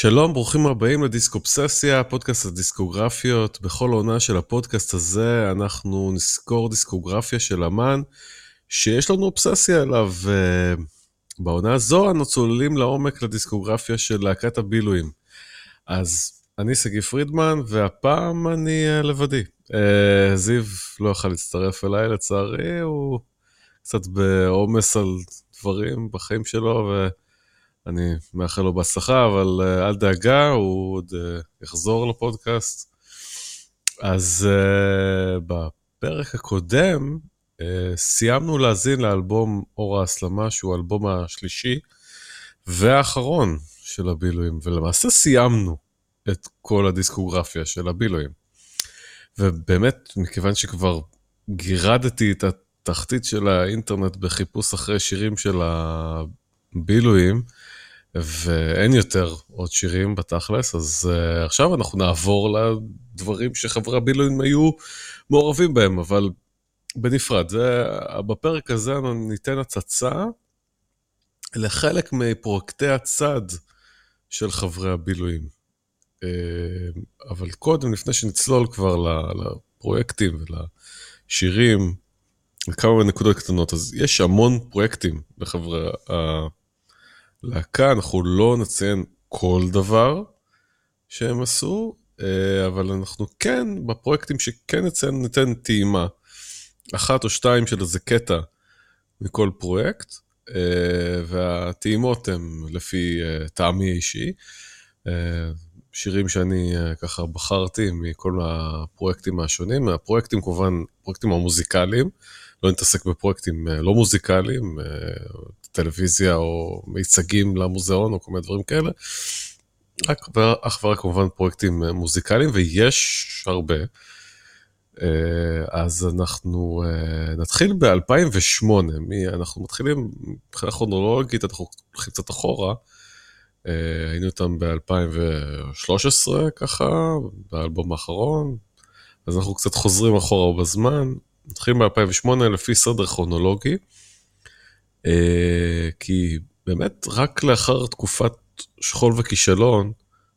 שלום, ברוכים הבאים לדיסקופססיה, פודקאסט הדיסקוגרפיות. בכל עונה של הפודקאסט הזה אנחנו נזכור דיסקוגרפיה של אמן שיש לנו אובססיה אליו. בעונה הזו אנו צוללים לעומק לדיסקוגרפיה של להקת הבילויים. אז אני שגיא פרידמן, והפעם אני אה, לבדי. אה, זיו לא יכל להצטרף אליי, לצערי, הוא קצת בעומס על דברים בחיים שלו, ואני מאחל לו בהצלחה, אבל אה, אל דאגה, הוא עוד יחזור לפודקאסט. אז בפרק הקודם סיימנו להאזין לאלבום אור ההסלמה, שהוא האלבום השלישי והאחרון של הבילויים, ולמעשה סיימנו. את כל הדיסקוגרפיה של הבילויים. ובאמת, מכיוון שכבר גירדתי את התחתית של האינטרנט בחיפוש אחרי שירים של הבילויים, ואין יותר עוד שירים בתכלס, אז uh, עכשיו אנחנו נעבור לדברים שחברי הבילויים היו מעורבים בהם, אבל בנפרד. זה, בפרק הזה ניתן הצצה לחלק מפרויקטי הצד של חברי הבילויים. אה, אבל קודם, לפני שנצלול כבר לפרויקטים ולשירים, כמה נקודות קטנות, אז יש המון פרויקטים לחברי הלהקה, אנחנו לא נציין כל דבר שהם עשו, אה, אבל אנחנו כן, בפרויקטים שכן נציין, ניתן טעימה, אחת או שתיים של איזה קטע מכל פרויקט, אה, והטעימות הן לפי טעמי האישי. שירים שאני אה, ככה בחרתי מכל הפרויקטים השונים, הפרויקטים כמובן, פרויקטים המוזיקליים, לא נתעסק בפרויקטים אה, לא מוזיקליים, אה, טלוויזיה או מיצגים למוזיאון או כל מיני דברים כאלה, רק אך ורק כמובן פרויקטים מוזיקליים, ויש הרבה. אז אנחנו נתחיל ב-2008, אנחנו מתחילים מבחינה כרונולוגית, אנחנו הולכים קצת אחורה. אה, היינו איתם ב-2013 ככה, באלבום האחרון, אז אנחנו קצת חוזרים אחורה בזמן, נתחילים ב-2008 לפי סדר כרונולוגי, אה, כי באמת רק לאחר תקופת שכול וכישלון,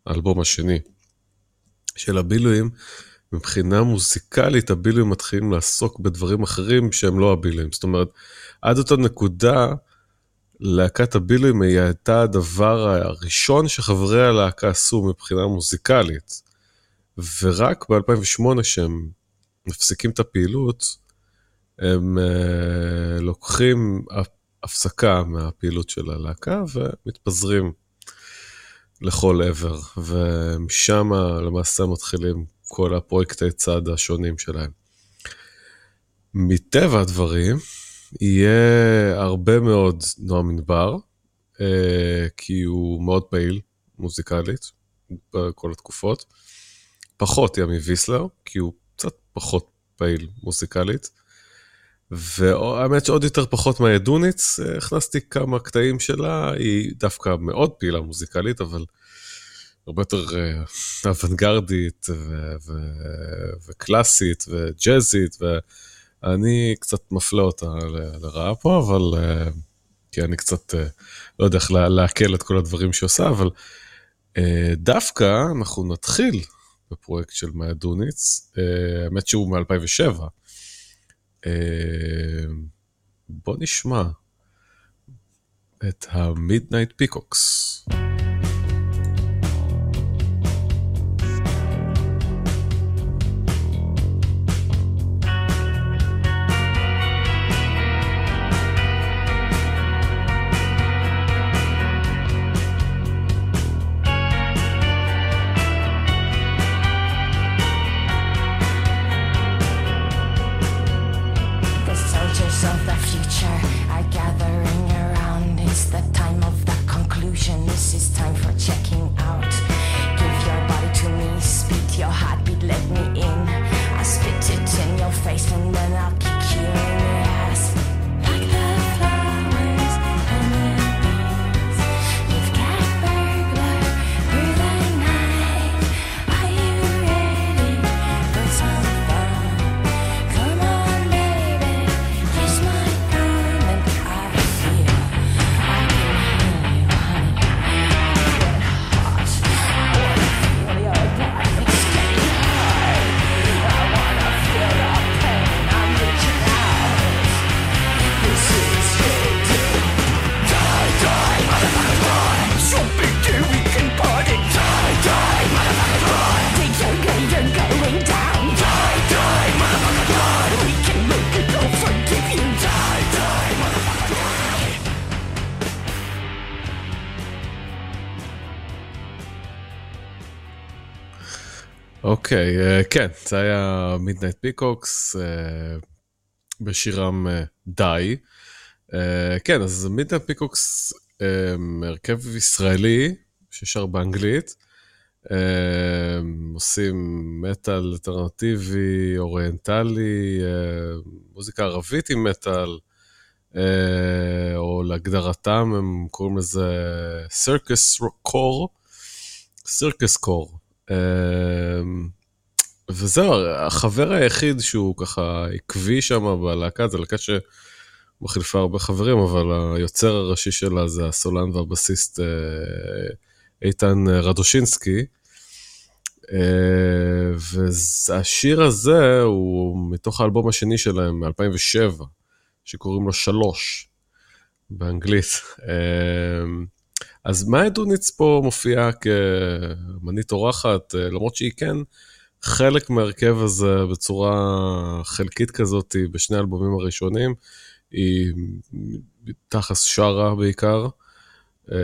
האלבום השני של הבילויים, מבחינה מוזיקלית הבילויים מתחילים לעסוק בדברים אחרים שהם לא הבילויים. זאת אומרת, עד אותה נקודה, להקת הבילויים היא הייתה הדבר הראשון שחברי הלהקה עשו מבחינה מוזיקלית. ורק ב-2008 שהם מפסיקים את הפעילות, הם uh, לוקחים הפסקה מהפעילות של הלהקה ומתפזרים לכל עבר, ומשם למעשה מתחילים כל הפרויקטי צד השונים שלהם. מטבע הדברים, יהיה הרבה מאוד נועם ענבר, אה, כי הוא מאוד פעיל מוזיקלית בכל התקופות. פחות ימי ויסלר, כי הוא קצת פחות פעיל מוזיקלית. והאמת שעוד יותר פחות מהידוניץ, אה, הכנסתי כמה קטעים שלה, היא דווקא מאוד פעילה מוזיקלית, אבל הרבה יותר uh, אוונגרדית וקלאסית וג'אזית, ו- אני קצת מפלה אותה לרעה פה, אבל... אה, כי אני קצת אה, לא יודע איך לעכל את כל הדברים שהיא עושה, אבל אה, דווקא אנחנו נתחיל בפרויקט של מאיה דוניץ, האמת שהוא מ-2007. בוא נשמע את ה-Midnight Peacocks. אוקיי, אה, כן, זה היה Midnight Peacocks אה, בשירם אה, די. כן, אז Midnight Peacocks הרכב ישראלי ששר באנגלית. עושים מטאל אלטרנטיבי, אוריינטלי, מוזיקה ערבית עם מטאל, או להגדרתם הם קוראים לזה circus core, סרקס קור. וזהו, החבר היחיד שהוא ככה עקבי שם בלהקה, זו להקה שמחליפה הרבה חברים, אבל היוצר הראשי שלה זה הסולן והבסיסט אה, איתן רדושינסקי. אה, והשיר הזה הוא מתוך האלבום השני שלהם מ-2007, שקוראים לו שלוש, באנגלית. אמ, אז מאיה דוניץ פה מופיעה כמנית אורחת, אה, למרות שהיא כן חלק מהרכב הזה בצורה חלקית כזאת בשני האלבומים הראשונים. היא תכלס שרה בעיקר. אה,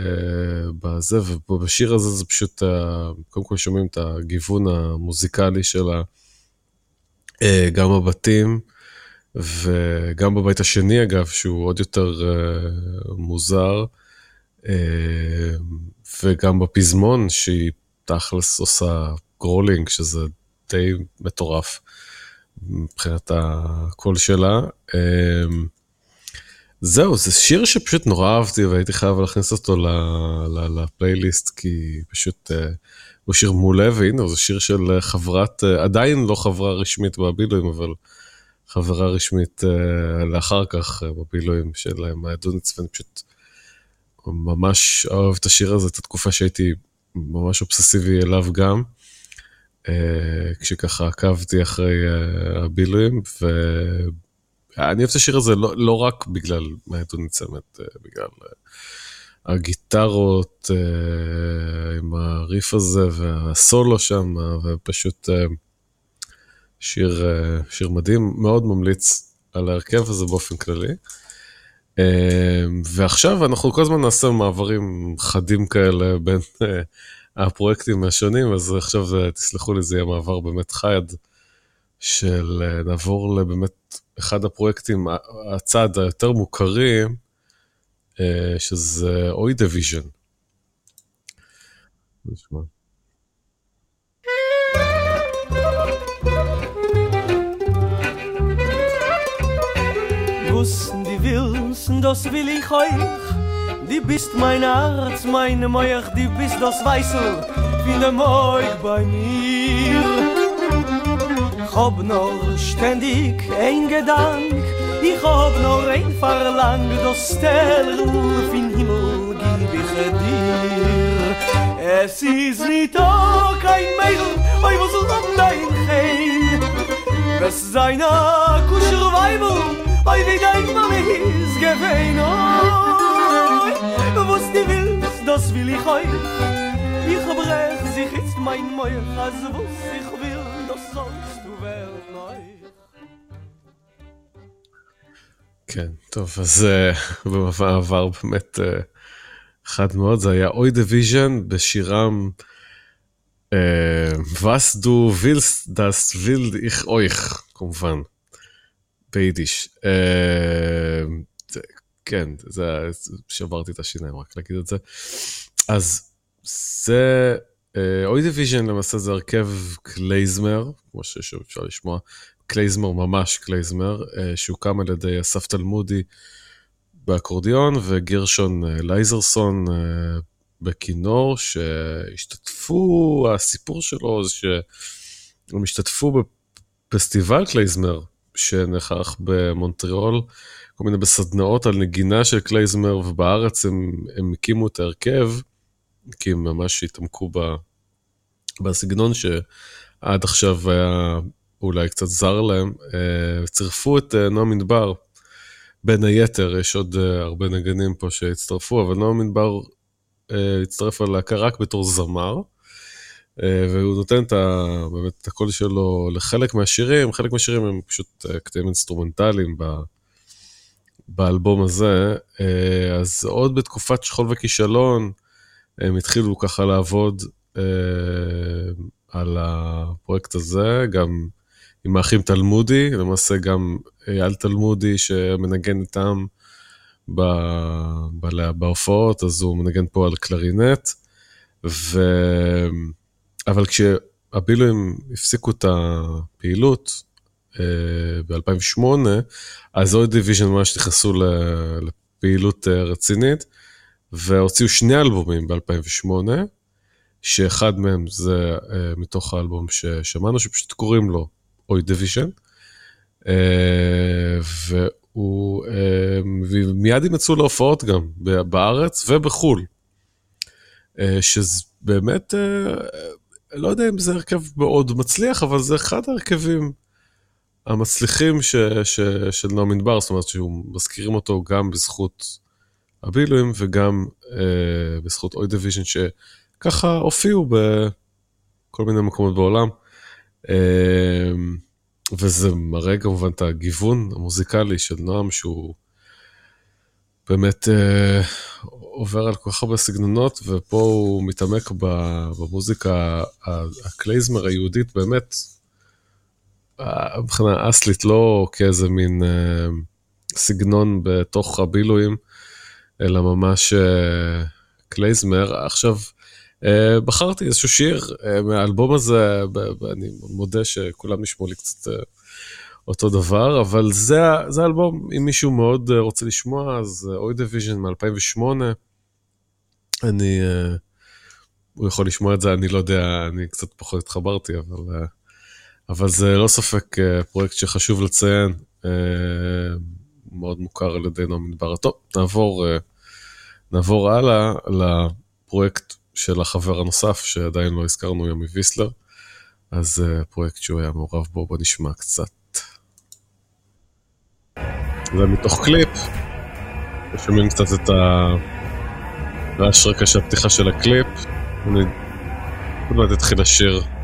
בזה, ובשיר הזה זה פשוט, אה, קודם כל שומעים את הגיוון המוזיקלי שלה, גם בבתים וגם בבית השני אגב, שהוא עוד יותר מוזר. אה, וגם בפזמון, שהיא תכלס עושה growling, שזה די מטורף מבחינת הקול שלה. אה, זהו, זה שיר שפשוט נורא אהבתי והייתי חייב להכניס אותו לפלייליסט, כי פשוט אה, הוא שיר מעולה, והנה, זה שיר של חברת, עדיין לא חברה רשמית בבילויים, אבל חברה רשמית לאחר כך בבילויים של מאיה דוניץ, ואני פשוט ממש אוהב את השיר הזה, את התקופה שהייתי ממש אובססיבי אליו גם, אה, כשככה עקבתי אחרי אה, הבילויים, ואני אוהב את השיר הזה לא, לא רק בגלל מהעדות ניצמת, אה, בגלל הגיטרות עם הריף הזה והסולו שם, ופשוט שיר, שיר מדהים, מאוד ממליץ על ההרכב הזה באופן כללי. ועכשיו אנחנו כל הזמן נעשה מעברים חדים כאלה בין אה, הפרויקטים השונים, אז עכשיו אה, תסלחו לי, זה יהיה מעבר באמת חד של אה, נעבור לבאמת אחד הפרויקטים, הצד היותר מוכרים, שזה Oy Division. נשמע. wissen, das will ich euch. Die bist mein Herz, meine Meuch, die bist das Weißel, wie der Meuch bei mir. Hab noch ständig ein Gedank, ich hab noch ein Verlang, das Stellruf in Himmel gib ich dir. Es ist nicht auch kein Mädel, oi was soll dein Hein? Was seiner Kuscher Weibel, Oi, wie dein Mami is gewein, oi Was du willst, das will ich euch Ich brech sich jetzt mein Meuch Als was ich will, das sollst du werden, oi כן, טוב, אז במעבר באמת חד מאוד, זה היה Oy Division בשירם וואָס דו ווילסט, דאָס וויל איך אויך, כמובן. ביידיש. אה, כן, זה, שברתי את השיניים רק להגיד את זה. אז זה, Oy Division למעשה זה הרכב קלייזמר, כמו שאפשר לשמוע, קלייזמר ממש קלייזמר, אה, שהוקם על ידי אסף תלמודי באקורדיון וגרשון אה, לייזרסון בכינור, שהשתתפו, הסיפור שלו זה שהם השתתפו בפסטיבל קלייזמר שנערך במונטריאול, כל מיני בסדנאות על נגינה של קלייזמר, ובארץ הם, הם הקימו את ההרכב, כי הם ממש התעמקו ב, בסגנון שעד עכשיו היה אולי קצת זר להם, אה, צירפו את אה, נועם ענבר, בין היתר, יש עוד אה, הרבה נגנים פה שהצטרפו, אבל נועם ענבר הצטרף ללהקה רק בתור זמר. והוא נותן את, ה, באמת את הקול שלו לחלק מהשירים, חלק מהשירים הם פשוט קטעים אינסטרומנטליים באלבום הזה. אה, אז עוד בתקופת שכול וכישלון, הם התחילו ככה לעבוד על הפרויקט הזה, גם עם האחים תלמודי, למעשה גם אייל תלמודי שמנגן איתם בהופעות, אז הוא מנגן פה על קלרינט. ו... אבל כשהבילויים הפסיקו את הפעילות אה, ב-2008, אז Oy Division ממש נכנסו לפעילות אה, רצינית, והוציאו שני אלבומים ב-2008, שאחד מהם זה אה, מתוך האלבום ששמענו, שפשוט קוראים לו Oy Division. והוא, מיד הם יצאו להופעות גם, בארץ ובחו"ל. שבאמת, לא יודע אם זה הרכב מאוד מצליח, אבל זה אחד ההרכבים המצליחים ש, ש, של נועם ענבר, זאת אומרת שהוא מזכירים אותו גם בזכות הבילויים וגם אה, בזכות Oy Division שככה הופיעו בכל מיני מקומות בעולם. אה, וזה מראה כמובן את הגיוון המוזיקלי של נועם שהוא באמת אה, עובר על כל כך הרבה סגנונות ופה הוא מתעמק במוזיקה הקלייזמר היהודית באמת מבחינה אסלית, לא כאיזה מין אה, סגנון בתוך הבילויים, אלא ממש אה, קלייזמר. עכשיו, אה, בחרתי איזשהו שיר מהאלבום הזה, אני מודה שכולם נשמעו לי קצת אותו דבר, אבל זה, זה האלבום, אם מישהו מאוד רוצה לשמוע, אז Oy Division מ-2008. אני, הוא יכול לשמוע את זה, אני לא יודע, אני קצת פחות התחברתי, אבל... אבל זה לא ספק אה, פרויקט שחשוב לציין, אה, מאוד מוכר על ידי נעם מדבר. טוב, נעבור, אה, נעבור הלאה לפרויקט של החבר הנוסף, שעדיין לא הזכרנו, ימי ויסלר. אז פרויקט שהוא היה מעורב בו, בוא נשמע קצת. זה מתוך קליפ, שומעים קצת את הרעש רקע של הפתיחה של הקליפ. אני עוד מעט אתחיל לשיר.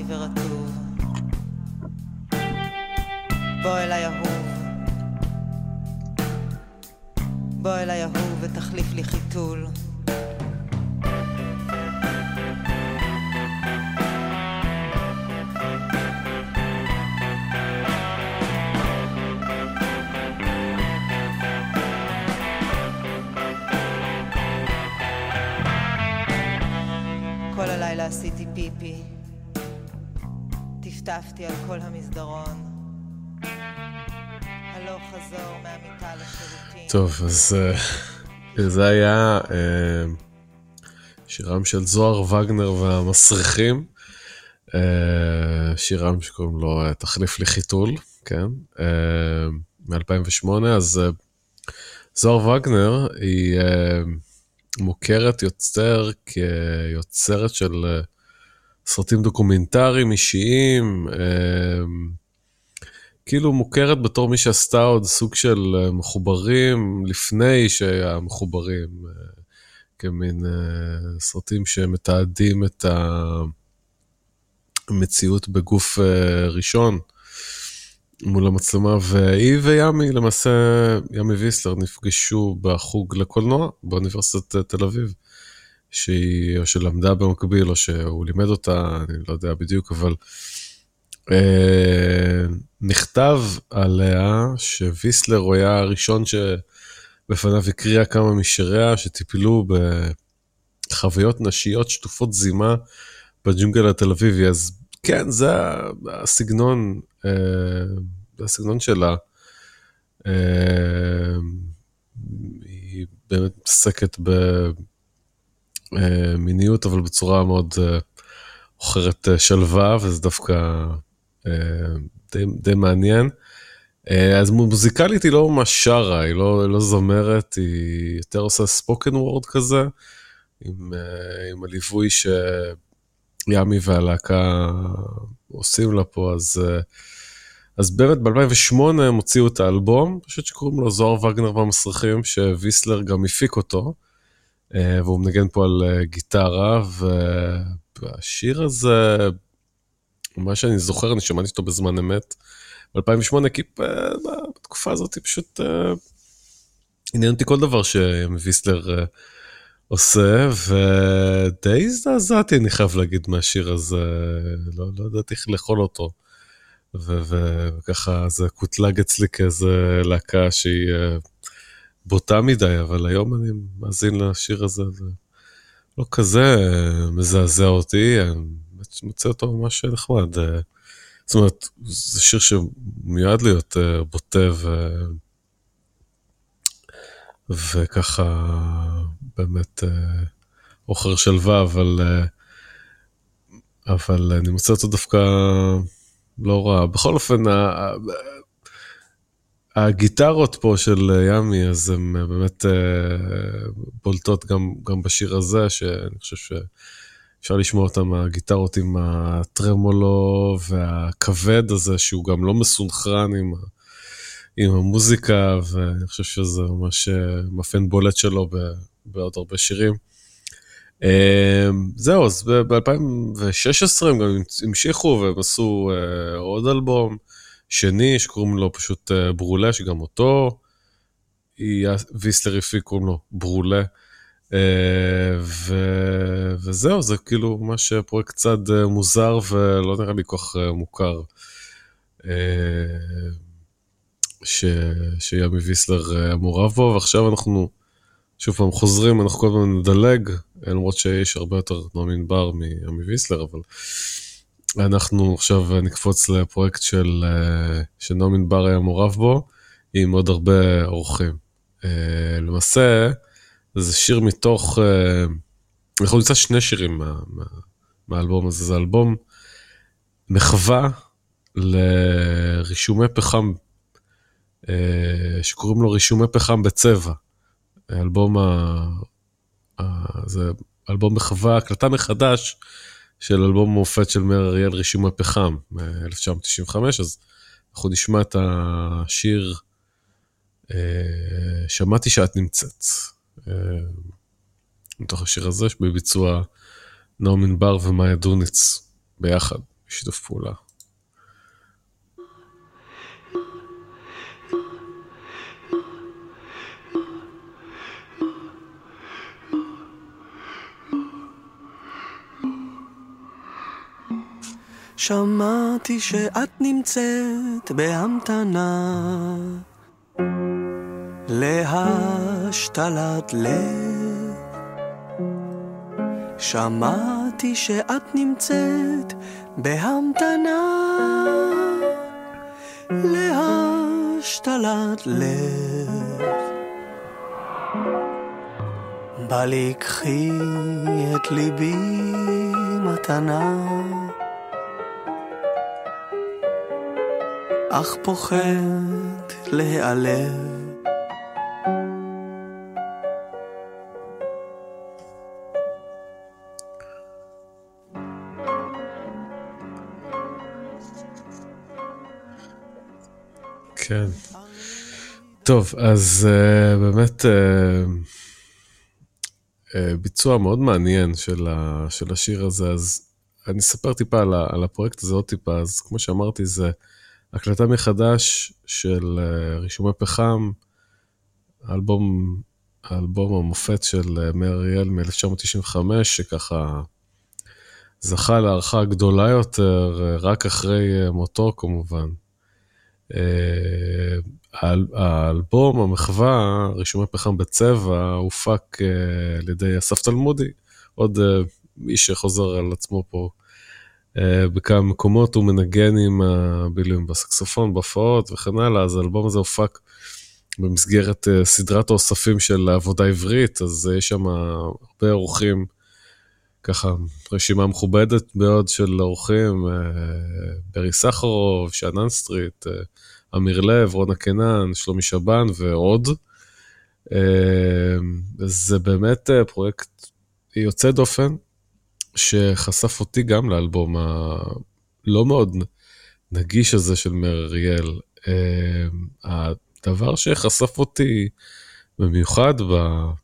לי ורטוב. בוא אליי אהוב, בוא אליי אהוב ותחליף לי חיתול. טוב, אז uh, זה היה uh, שירם של זוהר וגנר והמסריחים, uh, שירם שקוראים לו תחליף לי חיתול, כן, uh, מ-2008, אז זוהר וגנר היא מוכרת יוצר כיוצרת של סרטים דוקומנטריים אישיים, uh, כאילו מוכרת בתור מי שעשתה עוד סוג של אה, מחוברים לפני שהיה מחוברים, אה, כמין אה, סרטים שמתעדים את המציאות בגוף ראשון מול המצלמה, והיא וימי, למעשה, ימי ויסלר נפגשו בחוג לקולנוע באוניברסיטת תל אביב. שהיא, או שלמדה במקביל, או שהוא לימד אותה, אני לא יודע בדיוק, אבל אה, נכתב עליה שוויסלר הוא היה הראשון שבפניו הקריאה כמה משיריה שטיפלו בחוויות נשיות שטופות זימה בג'ונגל התל אביבי. אז כן, זה הסגנון, אה, הסגנון שלה. אה, היא באמת מתעסקת במיניות, אבל בצורה מאוד עוכרת שלווה, וזה דווקא אה, די, די מעניין. אה, אז מוזיקלית היא לא ממש שרה, היא לא, לא זמרת, היא יותר עושה ספוקן וורד כזה, עם, אה, עם הליווי שהיא ימי והלהקה עושים לה פה, אז, אז באמת ב-2008 הם הוציאו את האלבום, פשוט שקוראים לו זוהר וגנר והמסריחים, שוויסלר גם הפיק אותו, והוא מנגן פה על גיטרה, והשיר הזה, מה שאני זוכר, אני שמעתי אותו בזמן אמת, ב-2008, כי בתקופה הזאת פשוט עניין אותי כל דבר שוויסלר עושה, ודי הזדעזעתי, אני חייב להגיד, מהשיר הזה, לא, לא ידעתי איך לאכול אותו. וככה זה קוטלג אצלי כאיזה להקה שהיא בוטה מדי, אבל היום אני מאזין לשיר הזה, ולא כזה מזעזע אותי, אני מוצא אותו ממש נחמד. זאת אומרת, זה שיר שמיועד להיות בוטה ו... וככה באמת עוכר שלווה, אבל, אבל אני מוצא אותו דווקא לא רע. בכל אופן, הגיטרות פה של ימי, אז הן באמת בולטות גם, גם בשיר הזה, שאני חושב שאפשר לשמוע אותם, הגיטרות עם הטרמולו והכבד הזה, שהוא גם לא מסונכרן עם... עם המוזיקה, ואני חושב שזה ממש מאפיין בולט שלו בעוד הרבה שירים. זהו, אז ב-2016 הם גם המשיכו והם עשו עוד אלבום שני שקוראים לו פשוט ברולה, שגם אותו ויסלר הפיק, קוראים לו ברולה. ו... וזהו, זה כאילו ממש פרויקט קצת מוזר ולא נראה לי כל מוכר. ש... שימי ויסלר מעורב בו, ועכשיו אנחנו שוב פעם חוזרים, אנחנו כל הזמן נדלג, למרות שיש הרבה יותר נעמין בר מימי ויסלר, אבל אנחנו עכשיו נקפוץ לפרויקט של, שנעמין בר היה מעורב בו, עם עוד הרבה אורחים. למעשה, זה שיר מתוך, אנחנו נמצא שני שירים מה, מה, מהאלבום הזה, זה אלבום מחווה לרישומי פחם שקוראים לו רישומי פחם בצבע. אלבום ה... זה אלבום מחווה, הקלטה מחדש של אלבום מופת של מאיר אריאל, רישומי פחם, מ-1995, אז אנחנו נשמע את השיר שמעתי שאת נמצאת. מתוך השיר הזה, בביצוע נעמין בר ומאיה דוניץ ביחד, בשיתוף פעולה. שמעתי שאת נמצאת בהמתנה להשתלת לב. שמעתי שאת נמצאת בהמתנה להשתלת לב. בא לי קחי את ליבי מתנה אך פוחד להיעלב. כן. טוב, אז uh, באמת uh, uh, ביצוע מאוד מעניין של, ה, של השיר הזה, אז אני אספר טיפה על, על הפרויקט הזה עוד טיפה, אז כמו שאמרתי, זה הקלטה מחדש של uh, רישומי פחם, האלבום, האלבום המופת של uh, מאיר אריאל מ-1995, שככה זכה להערכה גדולה יותר, uh, רק אחרי מותו כמובן. האלבום, המחווה, רישומי פחם בצבע, הופק על ידי אסף תלמודי, עוד איש שחוזר על עצמו פה בכמה מקומות, הוא מנגן עם הבילויים בסקסופון, בהופעות וכן הלאה, אז האלבום הזה הופק במסגרת סדרת האוספים של עבודה עברית, אז יש שם הרבה אורחים. ככה רשימה מכובדת מאוד של אורחים, ברי סחרוב, שאנן סטריט, אמיר לב, רונה קנן, שלומי שבן ועוד. זה באמת פרויקט יוצא דופן, שחשף אותי גם לאלבום הלא מאוד נגיש הזה של מאיר אריאל. הדבר שחשף אותי במיוחד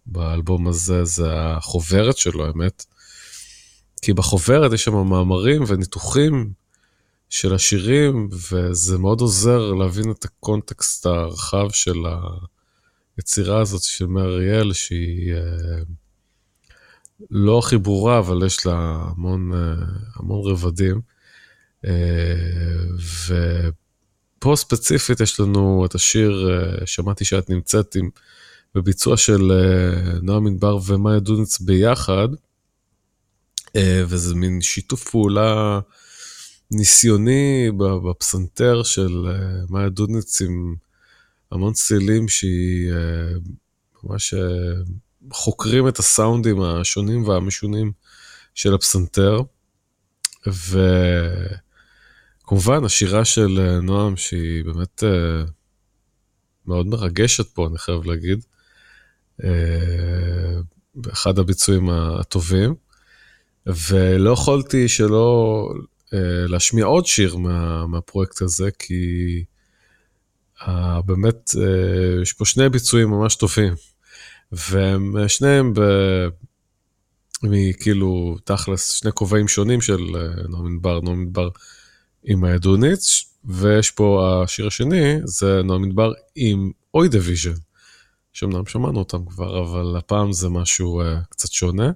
באלבום הזה זה החוברת שלו, האמת. כי בחוברת יש שם מאמרים וניתוחים של השירים, וזה מאוד עוזר להבין את הקונטקסט הרחב של היצירה הזאת של מאיר אריאל, שהיא אה, לא הכי ברורה, אבל יש לה המון, אה, המון רבדים. אה, ופה ספציפית יש לנו את השיר, שמעתי שאת נמצאת עם, בביצוע של נועם ענבר ומאיה דוניץ ביחד, וזה מין שיתוף פעולה ניסיוני בפסנתר של אה, מאיה דודניץ עם המון צלילים שהיא אה, ממש אה, חוקרים את הסאונדים השונים והמשונים של הפסנתר. וכמובן השירה של נועם שהיא באמת מאוד מרגשת פה, אני חייב להגיד. באחד הביצועים הטובים. ולא יכולתי שלא אה, להשמיע עוד שיר מה, מהפרויקט הזה, כי באמת יש פה שני ביצועים ממש טובים, והם שניהם ב... מכאילו תכלס שני כובעים שונים של uh, נעמי מדבר, נעמי מדבר עם מאיה דוניץ, ויש פה השיר השני, זה נועם ענבר עם אוי דיוויז'ן, שאומנם שמענו אותם כבר, אבל הפעם זה משהו אה, קצת שונה.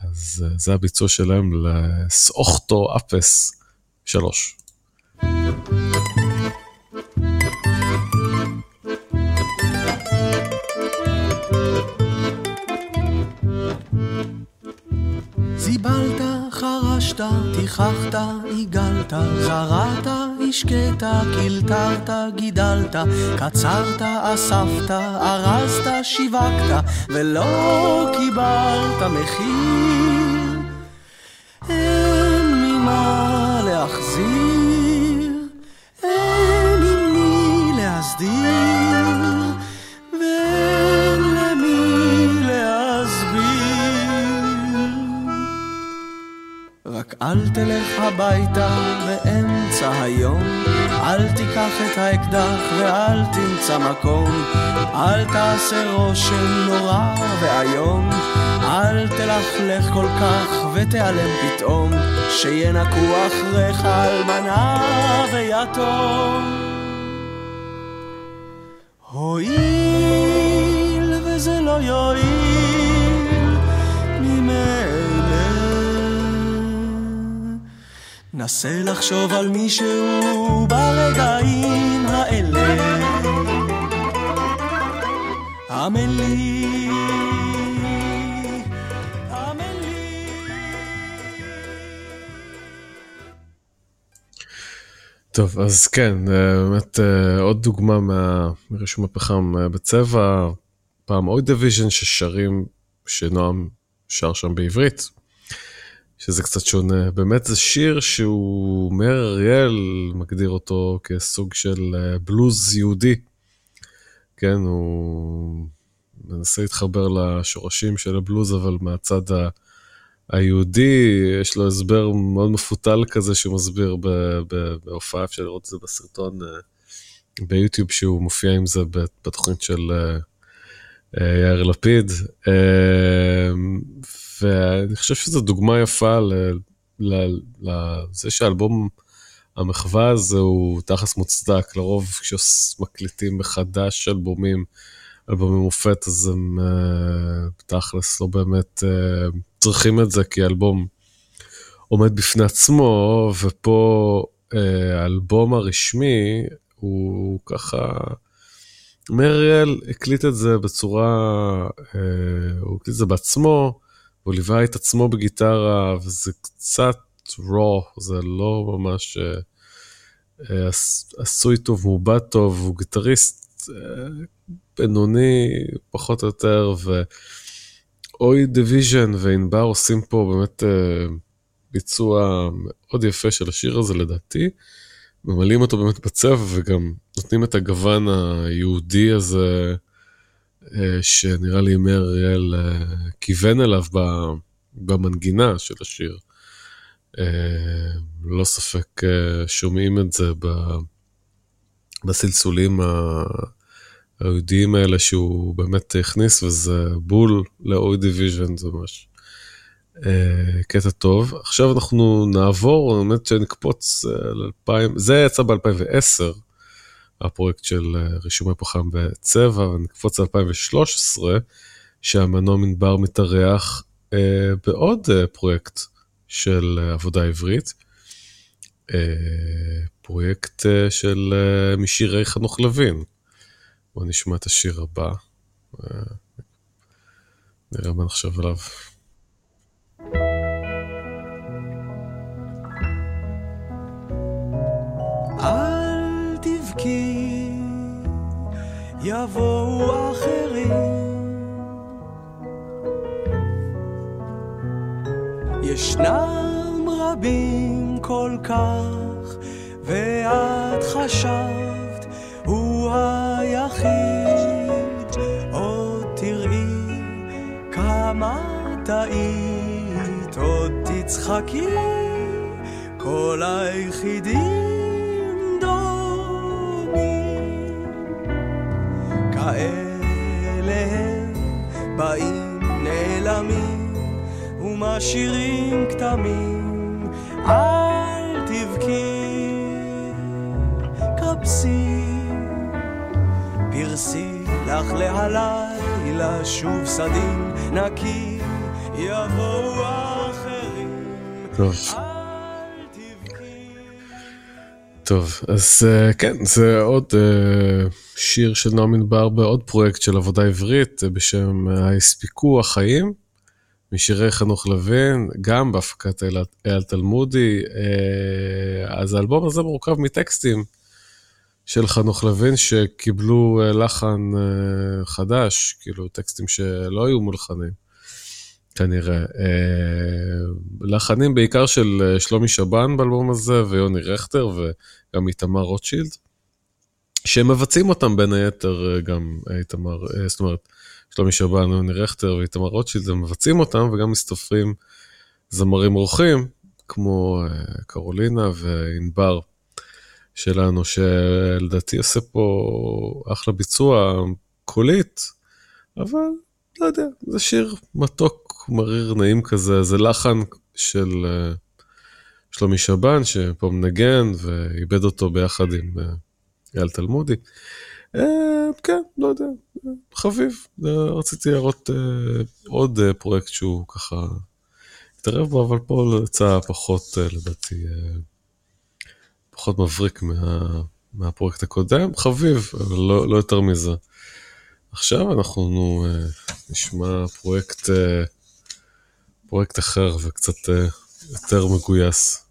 אז אה, זה הביצוע שלהם לסאוכטו אפס 3. זיבלת, חרשת, תיככת, עיגלת, זרעת, השקית, קלטרת, גידלת, קצרת, אספת, ארזת, שיווקת, ולא קיבלת מחיר. אין ממה להחזיר, אין עם מי להסדיר, ואין רק אל תלך הביתה באמצע היום, אל תיקח את האקדח ואל תמצא מקום, אל תעשה רושם נורא ואיום, אל תלכלך כל כך ותיעלם פתאום, שינקו אחריך אלמנה ויתום. הואיל וזה לא יועיל נסה לחשוב על מישהו ברגעים האלה. אמן לי, אמן לי. טוב, אז כן, אה, באמת אה, עוד דוגמה מרישום הפחם אה, בצבע, פעם עוד דיוויז'ן ששרים, שנועם שר שם בעברית, שזה קצת שונה. באמת זה שיר שהוא, מאיר אריאל מגדיר אותו כסוג של אה, בלוז יהודי. כן, הוא מנסה להתחבר לשורשים של הבלוז, אבל מהצד ה... היהודי, יש לו הסבר מאוד מפותל כזה שהוא מסביר בהופעה, אפשר לראות את זה בסרטון אה, ביוטיוב שהוא מופיע עם זה בתוכנית של אה, יאיר לפיד. ואני חושב שזו דוגמה יפה לזה שהאלבום המחווה הזה הוא תכלס מוצדק, לרוב כשמקליטים מחדש אלבומים, אלבומי מופת, אז הם uh, תכלס לא באמת uh, צריכים את זה, כי האלבום עומד בפני עצמו, ופה uh, האלבום הרשמי הוא ככה... מריאל הקליט את זה בצורה, הוא הקליט את זה בעצמו, הוא ליווה את עצמו בגיטרה, וזה קצת raw, זה לא ממש אה, עשוי טוב, מעובד טוב, הוא גיטריסט אה, בינוני פחות או יותר, ואוי דיוויז'ן וענבר עושים פה באמת אה, ביצוע מאוד יפה של השיר הזה לדעתי. ממלאים אותו באמת בצבע וגם נותנים את הגוון היהודי הזה אה, שנראה לי מאיר אריאל אה, כיוון אליו במנגינה של השיר. ללא ספק שומעים את זה בסלסולים היהודיים האלה שהוא באמת הכניס, וזה בול לאוי דיוויז'ן, זה ממש קטע טוב. עכשיו אנחנו נעבור, באמת שנקפוץ על 2000, זה יצא ב-2010. הפרויקט של אה, רישומי פחם בצבע, ונקפוץ ל-2013, שהמנוע מדבר מתארח אה, בעוד אה, פרויקט של אה, עבודה עברית, אה, פרויקט אה, של אה, משירי חנוך לוין. בואו נשמע את השיר הבא, אה, נראה מה נחשוב עליו. יבואו אחרים. ישנם רבים כל כך, ואת חשבת הוא היחיד. עוד תראי כמה טעית, עוד תצחקי כל היחידים. האלה הם באים נעלמים ומשאירים כתמים. אל תבכי כבסי פרסי לך להלילה שוב סדין נקי יבואו אחרים. טוב. אז אה, כן, זה עוד uh, שיר של נעמי בר בעוד פרויקט של עבודה עברית uh, בשם ההספיקו החיים, משירי חנוך לוין, גם בהפקת אייל תלמודי. Uh, אז האלבום הזה מורכב מטקסטים של חנוך לוין שקיבלו לחן חדש, כאילו טקסטים שלא היו מולחנים. כנראה. אה, לחנים בעיקר של אה, שלומי שבן באלבום הזה, ויוני רכטר, וגם איתמר רוטשילד, שהם מבצעים אותם בין היתר אה, גם איתמר, זאת אומרת, שלומי שבן, יוני רכטר ואיתמר רוטשילד, הם מבצעים אותם, וגם מסתופרים זמרים אורחים, כמו קרולינה וענבר שלנו, שלדעתי עושה פה אחלה ביצוע קולית, אבל לא יודע, זה שיר מתוק, מריר, נעים כזה, זה לחן של שלומי שבן, שפה מנגן, ואיבד אותו ביחד עם אייל תלמודי. Uh, כן, לא יודע, חביב. Uh, רציתי להראות uh, עוד פרויקט שהוא ככה התערב בו, אבל פה יצא פחות, לדעתי, פחות מבריק מה, מהפרויקט הקודם. חביב, אבל לא, לא יותר מזה. עכשיו אנחנו נשמע פרויקט, פרויקט אחר וקצת יותר מגויס.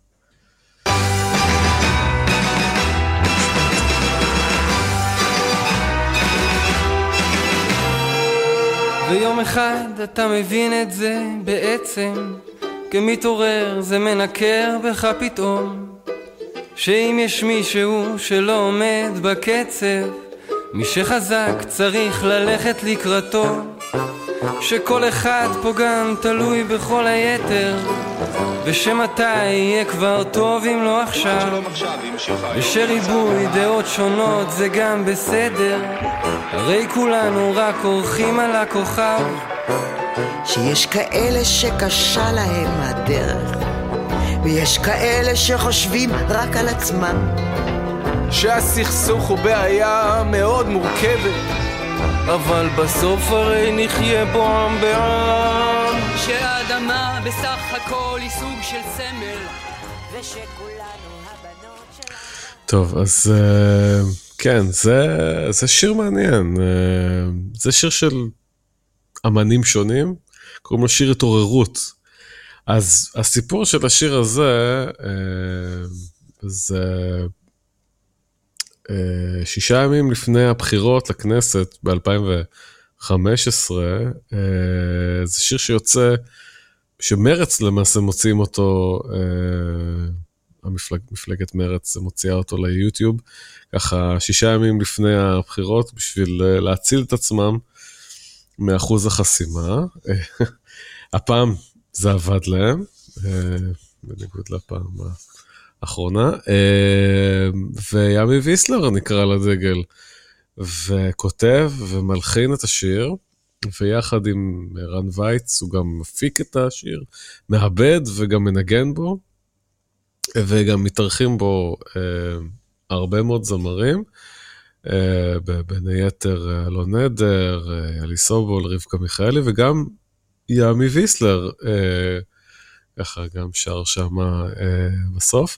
ויום אחד אתה מבין את זה בעצם כמתעורר זה מנקר בך פתאום שאם יש מישהו שלא עומד בקצב מי שחזק צריך ללכת לקראתו שכל אחד פה גם תלוי בכל היתר ושמתי יהיה כבר טוב אם לא עכשיו ושריבוי דעות שונות זה גם בסדר הרי כולנו רק אורחים על הכוכב. שיש כאלה שקשה להם הדרך ויש כאלה שחושבים רק על עצמם שהסכסוך הוא בעיה מאוד מורכבת אבל בסוף הרי נחיה בו עם בעם שהאדמה בסך הכל היא סוג של סמל ושכולנו הבנות של... טוב, אז uh, כן, זה, זה שיר מעניין. Uh, זה שיר של אמנים שונים, קוראים לו שיר התעוררות. אז הסיפור של השיר הזה, uh, זה אה, שישה ימים לפני הבחירות לכנסת ב-2015, אה, זה שיר שיוצא, שמרץ למעשה מוציאים אותו, אה, המפלג, מפלגת מרץ מוציאה אותו ליוטיוב, ככה שישה ימים לפני הבחירות בשביל להציל את עצמם מאחוז החסימה. הפעם זה עבד להם, בניגוד לפעם האחרונה. וימי ויסלר נקרא לדגל, וכותב ומלחין את השיר, ויחד עם רן וייץ הוא גם מפיק את השיר, מעבד וגם מנגן בו, וגם מתארחים בו הרבה מאוד זמרים. אה, בין היתר אה, אלון נדר, אלי אה, סובול, רבקה מיכאלי, וגם יעמי ויסלר, ככה גם שר שמה בסוף.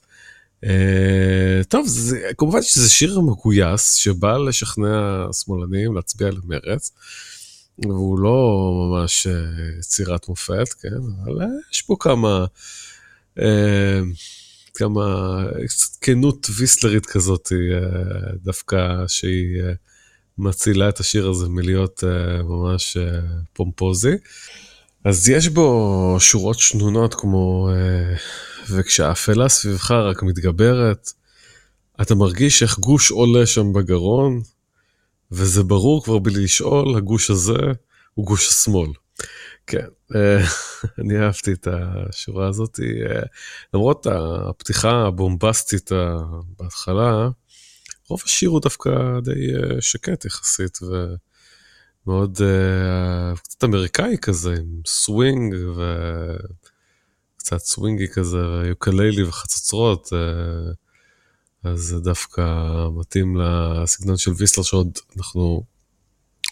טוב, זה, כמובן שזה שיר מגויס שבא לשכנע שמאלנים להצביע למרץ, והוא לא ממש יצירת מופת, כן, אבל יש פה כמה... כמה כנות ויסלרית כזאת, אה, דווקא שהיא אה, מצילה את השיר הזה מלהיות אה, ממש פומפוזי. אז יש בו שורות שנונות כמו, וכשהאפלה סביבך רק מתגברת, אתה מרגיש איך גוש עולה שם בגרון, וזה ברור כבר בלי לשאול, הגוש הזה הוא גוש השמאל. כן, אה, אני אהבתי את השורה הזאת, אה, למרות הפתיחה הבומבסטית בהתחלה, רוב השיר הוא דווקא די אה, שקט יחסית, ומאוד קצת אמריקאי כזה, עם סווינג וקצת סווינגי כזה, ויוקלילי וחצוצרות, אז זה דווקא מתאים לסגנון של ויסלר שעוד אנחנו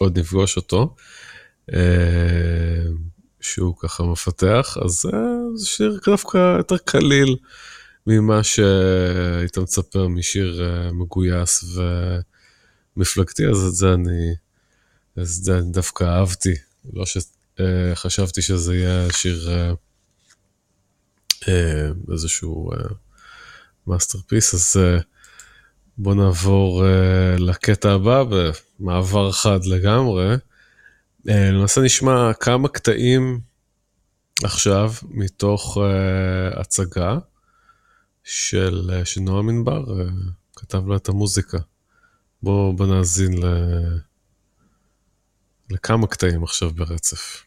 עוד נפגוש אותו. אה, שהוא ככה מפתח, אז זה שיר דווקא יותר קליל ממה שהיית מצפה משיר אה, מגויס ומפלגתי, אז את זה אני, את זה אני דווקא אהבתי, לא שחשבתי שזה יהיה שיר אה, איזשהו masterpiece, אז בוא נעבור לקטע הבא במעבר חד לגמרי. אה, למעשה נשמע כמה קטעים עכשיו מתוך הצגה שנועם ענבר אה, כתב לה את המוזיקה. בואו בוא נאזין ל, לכמה קטעים עכשיו ברצף.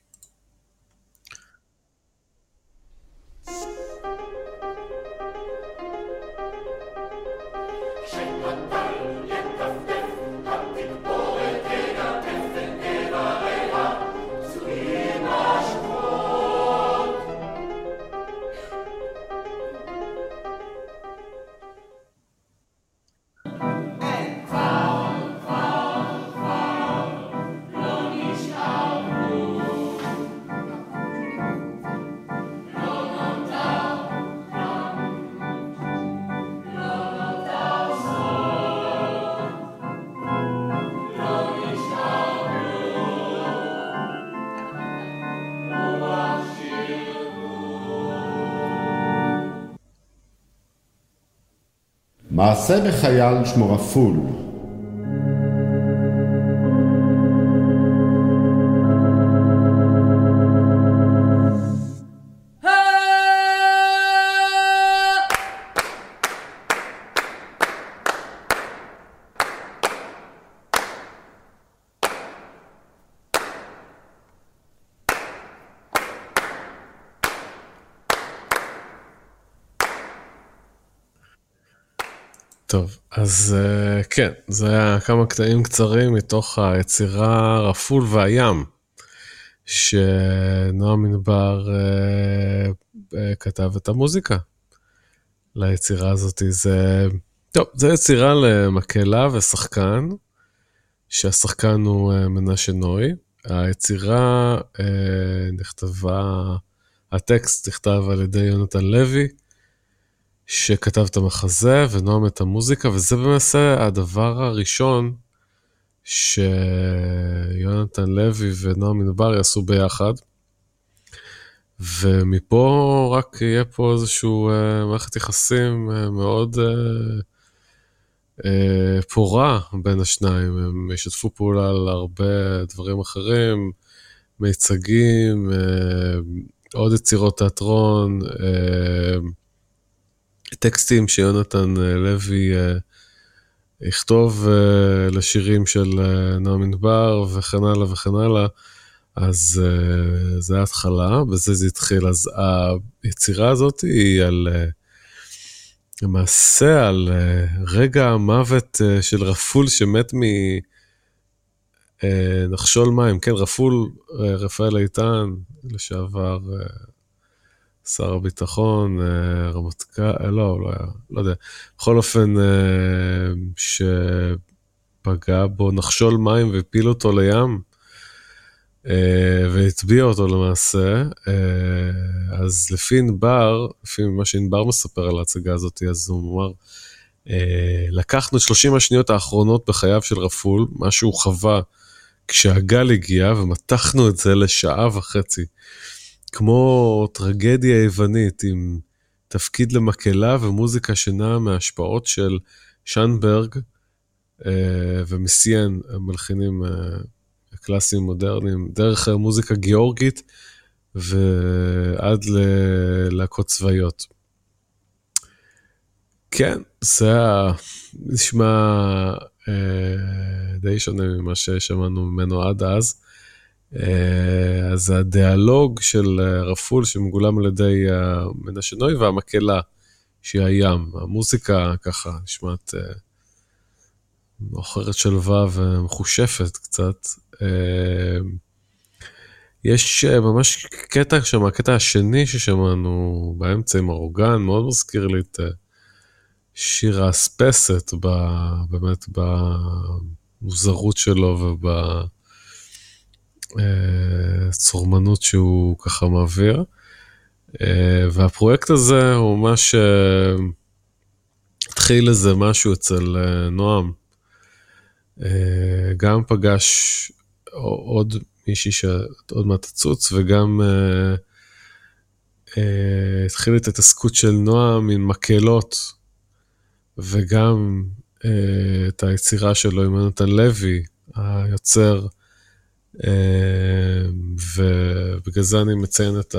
מעשה בחייל שמו רפול טוב, אז uh, כן, זה היה כמה קטעים קצרים מתוך היצירה רפול והים, שנועם uh, כתב את המוזיקה ליצירה הזאת. זה, טוב, זו יצירה למקהלה ושחקן, שהשחקן הוא uh, מנשה נוי. היצירה uh, נכתבה, הטקסט נכתב על ידי יונתן לוי. שכתב את המחזה ונועם את המוזיקה, וזה למעשה הדבר הראשון שיונתן לוי ונועם מדבר יעשו ביחד. ומפה רק יהיה פה איזשהו uh, מערכת יחסים uh, מאוד uh, uh, פורה בין השניים. הם ישתפו פעולה על הרבה דברים אחרים, מיצגים, uh, עוד יצירות תיאטרון, uh, טקסטים שיונתן אה, לוי אה, יכתוב אה, לשירים של נועם ענבר וכן הלאה וכן הלאה. אז זה ההתחלה, בזה זה התחיל. אז היצירה הזאת היא על, למעשה על רגע המוות של רפול שמת מנחשול מים. כן, רפול, רפאל איתן, לשעבר שר הביטחון, uh, רמטכ"ל, uh, לא, לא היה, לא יודע. בכל אופן, uh, שפגע בו נחשול מים והפיל אותו לים. אה, והטביע אותו למעשה. אה, אז לפי ענבר, לפי מה שענבר מספר על ההצגה הזאת, אז הוא אמר, אה, לקחנו 30 השניות האחרונות בחייו של רפול, מה שהוא חווה כשהגל הגיע, ומתחנו את זה לשעה וחצי. כמו טרגדיה יוונית עם תפקיד למקהלה ומוזיקה שנעה מההשפעות של שנברג ומסיין, המלחינים קלאסיים מודרניים, דרך מוזיקה גיאורגית ועד ללהקות צבאיות. כן, זה היה נשמע אה, די שונה ממה ששמענו ממנו עד אז. אה, אז הדיאלוג של אה, רפול שמגולם על ידי מנשה נוי והמקהלה שהיא הים, המוזיקה ככה נשמעת אה, מוכרת שלווה ומחושפת קצת. יש ממש קטע שם, הקטע השני ששמענו באמצע עם אורגן, מאוד מזכיר לי את שיר האספסת, באמת במוזרות שלו ובצורמנות אה, שהוא ככה מעביר. והפרויקט הזה הוא ממש התחיל איזה משהו אצל נועם. גם פגש עוד מישהי שעוד מעט תצוץ, וגם התחיל את ההתעסקות של נועם עם מקהלות, וגם את היצירה שלו עם יונתן לוי, היוצר, ובגלל זה אני מציין את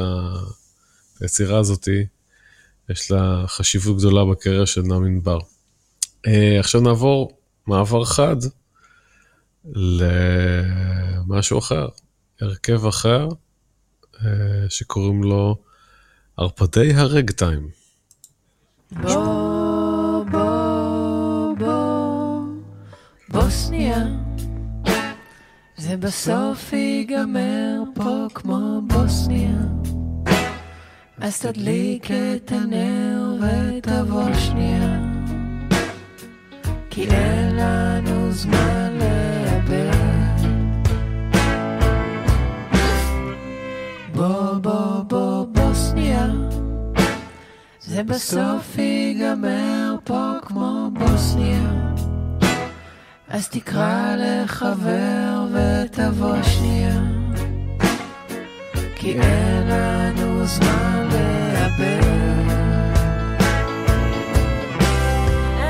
היצירה הזאתי, יש לה חשיבות גדולה בקריירה של נועם ענבר. Uh, עכשיו נעבור מעבר חד למשהו אחר, הרכב אחר, אה, שקוראים לו ערפדי הרגטיים. בוא, בוא, בוא, בוסניה, זה בסוף ייגמר פה כמו בוסניה. אז תדליק את הנר ותבוא שנייה, כי אין לנו זמן ל... בוא בוא בוא שנייה זה בסוף ייגמר פה כמו בוסניה אז תקרא לחבר ותבוא שנייה כי אין לנו זמן לאבד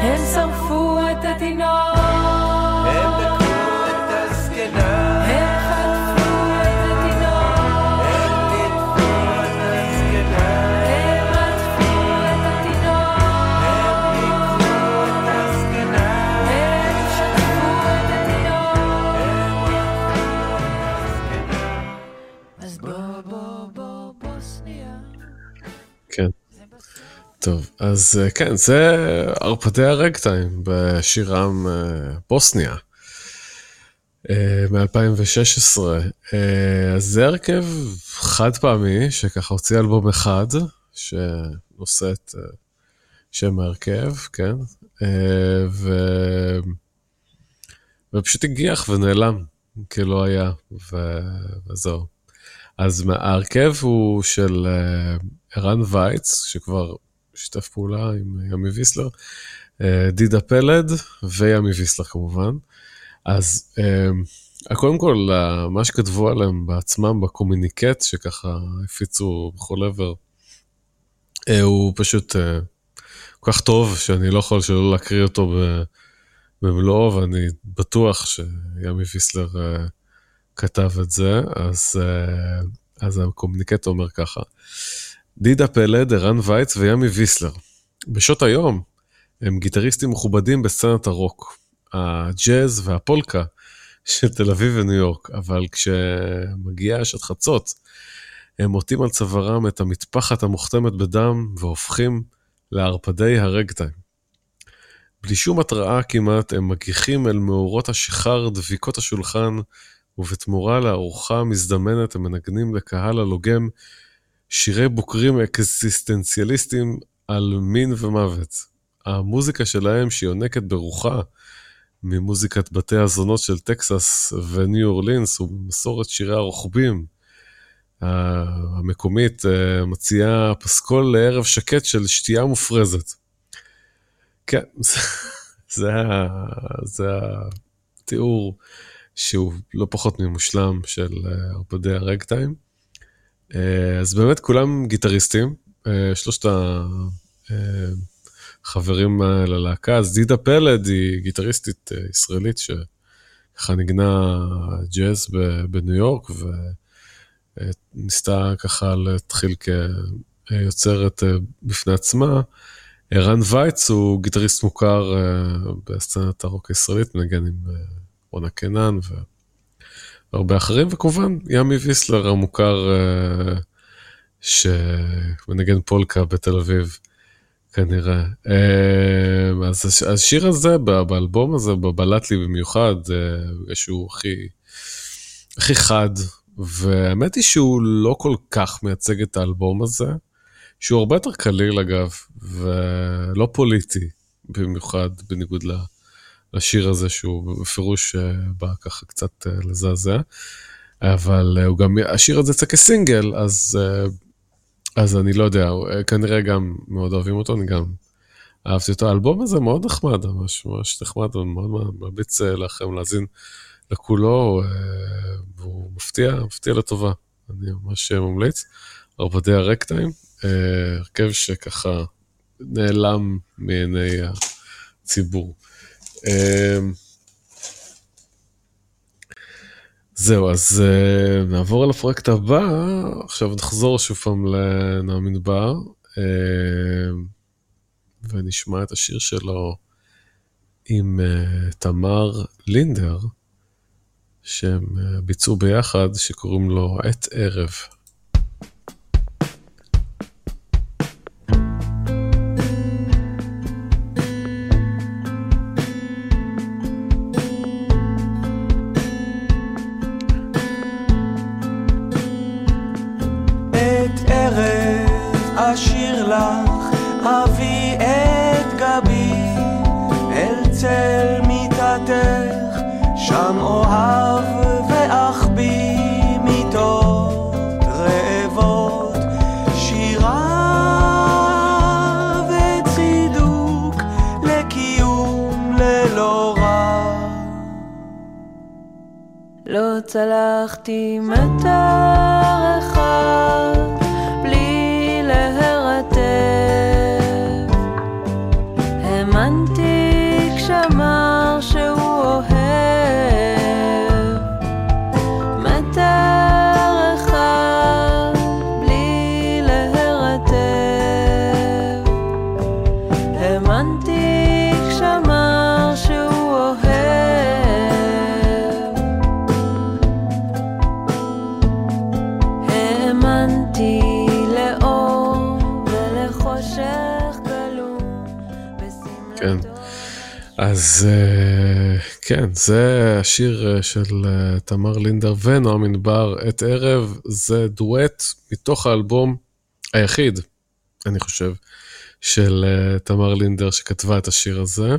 הם שרפו את התינוק טוב, אז אה, כן, זה ערפדי הרגטיים בשירם אה, בוסניה אה, מ-2016. אז זה הרכב חד פעמי, שככה הוציא אלבום אחד, שנושא את שם ההרכב, כן? ו... ופשוט הגיח ונעלם, כלא היה, ו... וזהו. אז ההרכב הוא של ערן וייץ, שכבר שיתף פעולה עם ימי ויסלר, אה, דידה פלד וימי ויסלר כמובן. אז אה, קודם כל, מה שכתבו עליהם בעצמם בקומוניקט, שככה הפיצו בכל עבר, אה, הוא פשוט כל כך טוב, שאני לא יכול שלא להקריא אותו במלואו, ואני בטוח שימי ויסלר כתב את זה, אז, אז הקומוניקט אומר ככה. דידה פלד, ערן וייץ וימי ויסלר. בשעות היום הם גיטריסטים מכובדים בסצנת הרוק. הג'אז והפולקה של תל אביב וניו יורק, אבל כשמגיעה שעת חצות, הם עוטים על צווארם את המטפחת המוכתמת בדם והופכים לערפדי הרגטיים. בלי שום התראה כמעט, הם מגיחים אל מאורות השיכר דביקות השולחן, ובתמורה לארוחה מזדמנת הם מנגנים לקהל הלוגם שירי בוקרים אקזיסטנציאליסטיים על מין ומוות. המוזיקה שלהם, שיונקת ברוחה ממוזיקת בתי הזונות של טקסס וניו אורלינס, ומסורת שירי הרוכבים המקומית, אה, מציעה פסקול לערב שקט של שתייה מופרזת. כן, זה, זה התיאור שהוא לא פחות ממושלם של אה, ערפדי הרגטיים. אה, אז באמת כולם גיטריסטים, אה, שלושת החברים ללהקה, אז דידה פלד היא גיטריסטית ישראלית שככה ניגנה ג'אז בניו יורק וניסתה ככה להתחיל כיוצרת בפני עצמה. ערן וייץ הוא גיטריסט מוכר בסצנת הרוק הישראלית, מנגן עם רונה קנן והרבה אחרים, וכמובן ימי ויסלר המוכר uh, שמנגן פולקה בתל אביב, כנראה. Uh, אז השיר הזה, באלבום הזה, בלט לי במיוחד, uh, שהוא הכי, הכי חד, והאמת היא שהוא לא כל כך מייצג את האלבום הזה, שהוא הרבה יותר קליל אגב, ולא פוליטי במיוחד, בניגוד ל... לה... לשיר הזה שהוא בפירוש אה, בא ככה קצת אה, לזעזע. אבל אה, הוא גם, השיר הזה יצא כסינגל, אז, אז אני לא יודע, כנראה גם מאוד אוהבים אותו, אני גם אהבתי אותו. האלבום הזה מאוד נחמד, ממש ממש נחמד, ומאוד ממליץ לכם להאזין לכולו, והוא מפתיע, מפתיע לטובה, אני ממש ממליץ. ערבדי הרקטיים, הרכב שככה נעלם מעיני הציבור. אמ, זהו, אז uh, נעבור על הפרויקט הבא, עכשיו נחזור שוב פעם לנועם מדבר, uh, ונשמע את השיר שלו עם uh, תמר לינדר, שהם uh, ביצעו ביחד, שקוראים לו עת ערב. אז כן, זה השיר אה, של אה, תמר לינדר ונועם ענבר, עת ערב, זה דואט מתוך האלבום היחיד, אני חושב, של אה, תמר לינדר שכתבה את השיר הזה.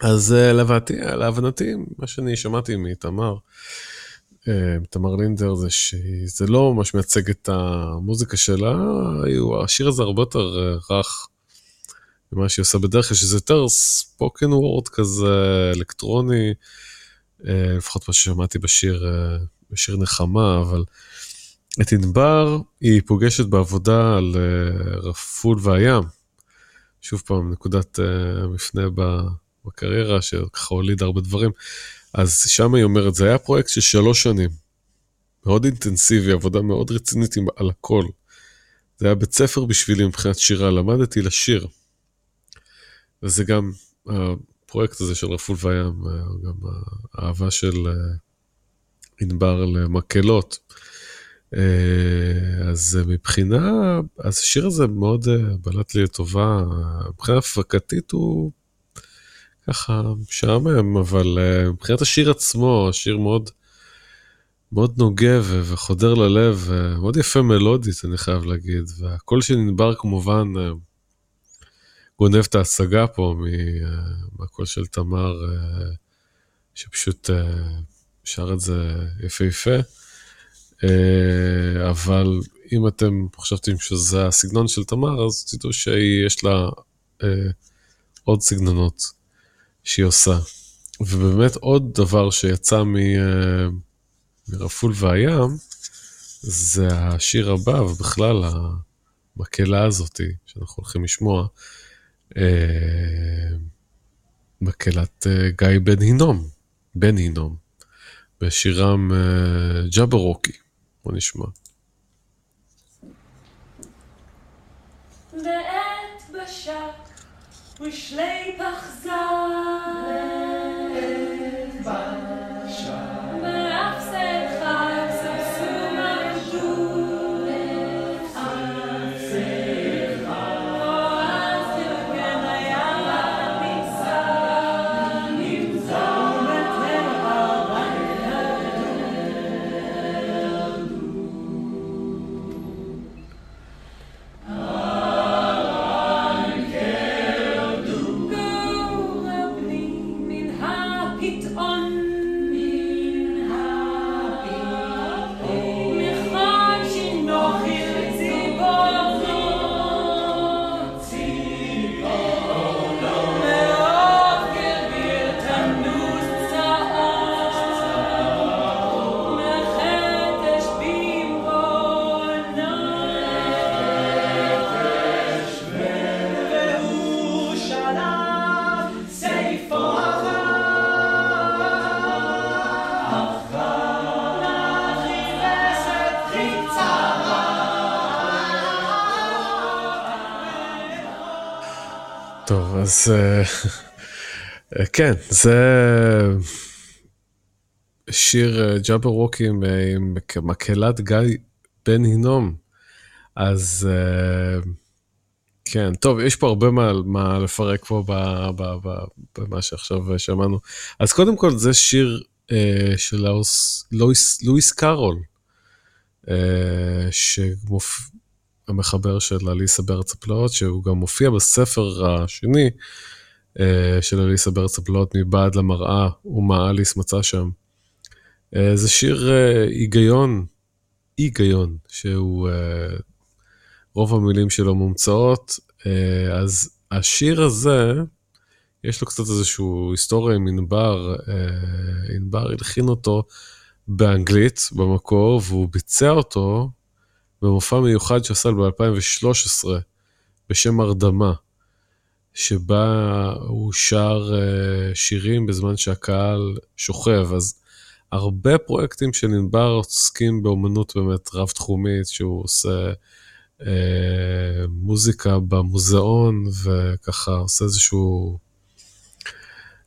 אז להבנתי, להבנתי, מה שאני שמעתי מתמר, תמר לינדר זה שזה לא ממש מייצג את המוזיקה שלה, השיר הזה הרבה יותר רך ממה שהיא עושה בדרך כלל, שזה יותר ספוקן וורד כזה, אלקטרוני, אה, לפחות מה ששמעתי בשיר, אה, בשיר נחמה, אבל את ענבר היא פוגשת בעבודה על אה, רפול והים. שוב פעם, נקודת מפנה בקריירה, שככה הוליד הרבה דברים. אז שם היא אומרת, זה היה פרויקט של שלוש שנים. מאוד אינטנסיבי, עבודה מאוד רצינית על הכל. זה היה בית ספר בשבילי מבחינת שירה, למדתי לשיר. וזה גם הפרויקט הזה של רפול וים, אה, גם האהבה של אה, ענבר למקהלות. אה, אז מבחינה, אז השיר הזה מאוד אה, בלט לי לטובה, מבחינה הפקתית הוא ככה משעמם, אבל אה, מבחינת השיר עצמו, השיר מאוד, מאוד נוגע וחודר ללב, אה, מאוד יפה מלודית, אני חייב להגיד, והקול של ענבר כמובן אה, גונב את ההצגה פה אה, מהקול של תמר, אה, שפשוט אה, שר את זה יפהפה. אבל אם אתם חשבתם שזה הסגנון של תמר, אז תדעו שיש לה עוד סגנונות שהיא עושה. ובאמת עוד דבר שיצא מ, מרפול והים, זה השיר הבא, ובכלל המקהלה הזאתי שאנחנו הולכים לשמוע, מקהלת אה, גיא בן הינום, בן הינום, בשירם אה, ג'אברוקי. בוא נשמע. ועת בשק ושלי פחזר אז אה, אה, כן, זה שיר אה, ג'אבר ווקי עם, אה, מקהלת גיא בן הינום. אז אה, כן, טוב, יש פה הרבה מה, מה לפרק פה ב, ב, ב, במה שעכשיו שמענו. אז קודם כל, זה שיר אה, של לואיס, לואיס קארול, אה, שמופיע... המחבר של אליסה בארץ הפלאות, שהוא גם מופיע בספר השני אה, של אליסה בארץ הפלאות, מבעד למראה ומה אליס מצא שם. אה, זה שיר אה, היגיון, היגיון, שהוא, אה, רוב המילים שלו מומצאות, אה, אז השיר הזה, יש לו קצת איזושהי היסטוריה עם ענבר, ענבר הלחין אותו באנגלית במקור, והוא ביצע אותו במופע מיוחד שעשה ב-2013 בשם הרדמה, שבה הוא שר uh, שירים בזמן שהקהל שוכב. אז הרבה פרויקטים של ענבר עוסקים באומנות באמת רב-תחומית, שהוא עושה uh, מוזיקה במוזיאון, וככה עושה איזשהו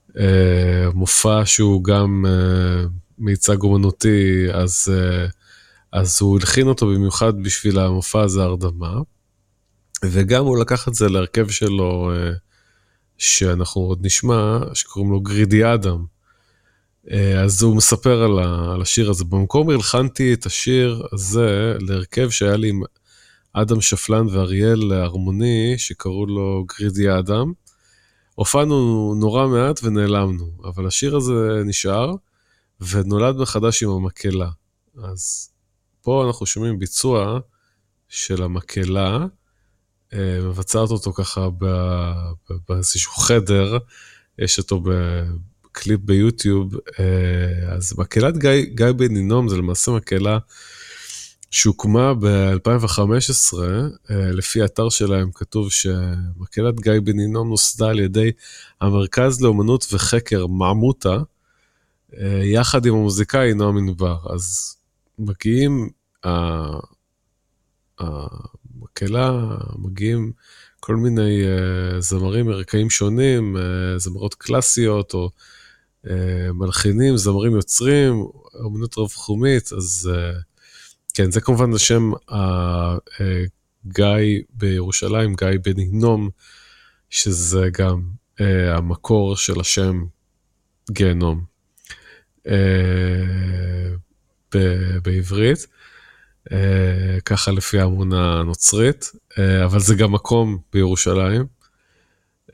uh, מופע שהוא גם uh, מיצג אומנותי, אז... Uh, אז הוא הלחין אותו במיוחד בשביל המופע הזה הרדמה, וגם הוא לקח את זה להרכב שלו, אה, שאנחנו עוד נשמע, שקוראים לו גרידי אדם. אה, אז הוא מספר על, השיר הזה. במקום הלחנתי את השיר הזה להרכב שהיה לי עם אדם שפלן ואריאל הרמוני, שקראו לו גרידי אדם. הופענו נורא מעט ונעלמנו, אבל השיר הזה נשאר, ונולד מחדש עם המקהלה. אז פה אנחנו שומעים ביצוע של המקהלה, אה, מבצעת אותו ככה באיזשהו חדר, יש אותו בקליפ ביוטיוב, אה, אז מקהלת גיא, גיא בן נינום זה למעשה מקהלה שהוקמה ב-2015, אה, לפי האתר שלהם כתוב שמקהלת גיא בן נינום נוסדה על ידי המרכז לאומנות וחקר מעמותה, יחד עם המוזיקאי נועם ענבר. אז מגיעים, המקהלה, מגיעים כל מיני uh, זמרים מרקעים שונים, uh, זמרות קלאסיות או uh, מלחינים, זמרים יוצרים, אמנות רב-תחומית, אז כן, זה כמובן השם הגיא uh, בירושלים, גיא בן הינום, שזה גם המקור של השם גיהנום uh, בעברית. אה, ככה לפי האמונה הנוצרית, אה, אבל זה גם מקום בירושלים,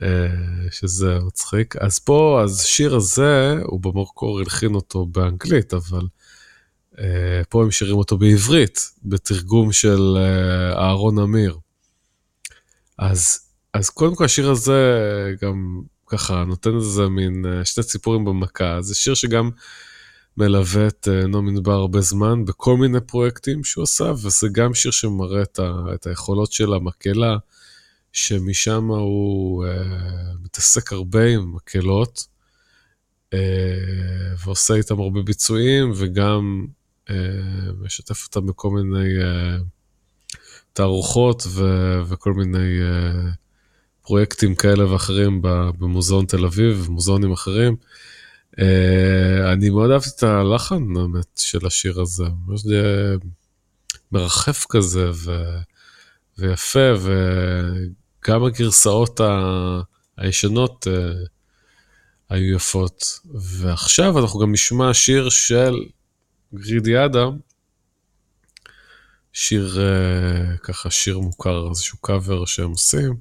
אה, שזה מצחיק. אז פה, אז שיר הזה, הוא במקור הלחין אותו באנגלית, אבל פה הם שירים אותו בעברית, בתרגום של אהרון אמיר. אז, אז קודם כל השיר הזה גם ככה נותן איזה מין שתי ציפורים במכה, זה שיר שגם מלווה את אה, נעמי מדבר הרבה זמן בכל מיני פרויקטים שהוא עשה, וזה גם שיר שמראה את, ה, את היכולות של המקהלה, שמשם הוא uh, מתעסק הרבה עם מקהלות, uh, ועושה איתם הרבה ביצועים, וגם uh, משתף אותם בכל מיני uh, תערוכות ו- וכל מיני uh, פרויקטים כאלה ואחרים במוזיאון תל אביב, ומוזיאונים אחרים. Uh, אני מאוד אהבתי את הלחן באמת של השיר הזה, ממש מרחף כזה ו... ויפה, וגם הגרסאות ה... הישנות uh, היו יפות. ועכשיו אנחנו גם נשמע שיר של גרידי אדם, שיר uh, ככה שיר מוכר, איזשהו קאבר שהם עושים.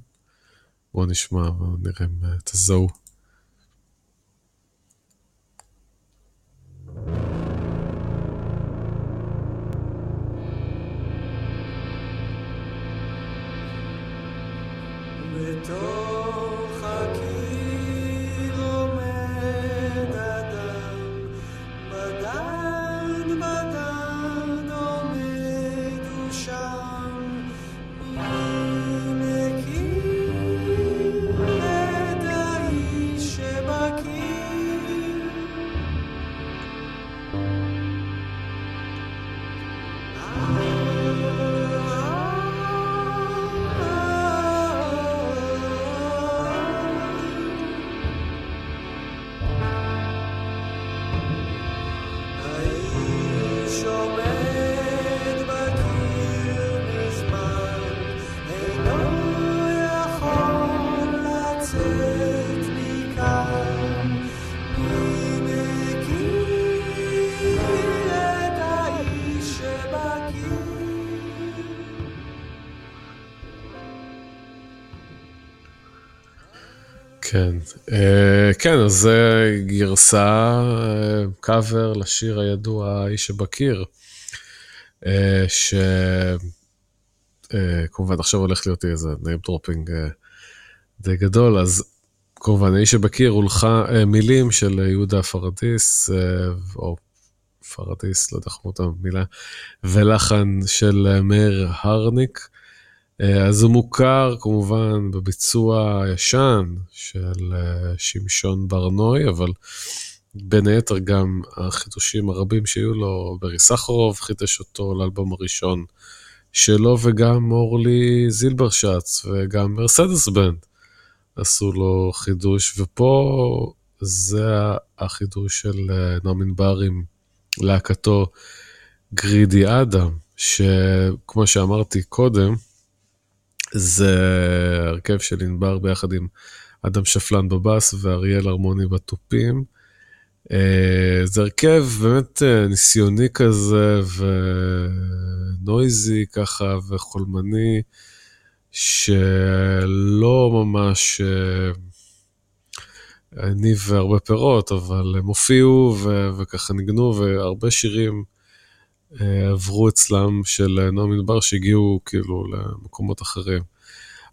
בואו נשמע ונראה אם uh, תזהו. בתוך כן, אז זה גרסה, קאבר לשיר הידוע האיש שבקיר, אה, שכמובן עכשיו הולך להיות איזה name dropping אה, די גדול, אז כמובן האיש שבקיר הולכה מילים של יהודה פרדיס, אה, או פרדיס, לא יודע איך אומרים את המילה, ולחן של מאיר הרניק. אה, אז הוא מוכר כמובן בביצוע הישן של אה, שמשון ברנוי, אבל בין היתר גם החידושים הרבים שהיו לו, ברי סחרוב חידש אותו לאלבום הראשון שלו, וגם אורלי זילברשץ וגם מרסדס בנד עשו לו חידוש, ופה זה החידוש של אה, נעם ענבר עם להקתו גרידי אדם, שכמו שאמרתי קודם, זה הרכב של ענבר ביחד עם אדם שפלן בבאס ואריאל הרמוני בתופים. אה, זה הרכב באמת אה, ניסיוני כזה ונויזי ככה וחולמני, שלא ממש אה, הניב הרבה פירות, אבל הם הופיעו ו- וככה ניגנו והרבה שירים אה, עברו אצלם של נועם מדבר שהגיעו כאילו למקומות אחרים.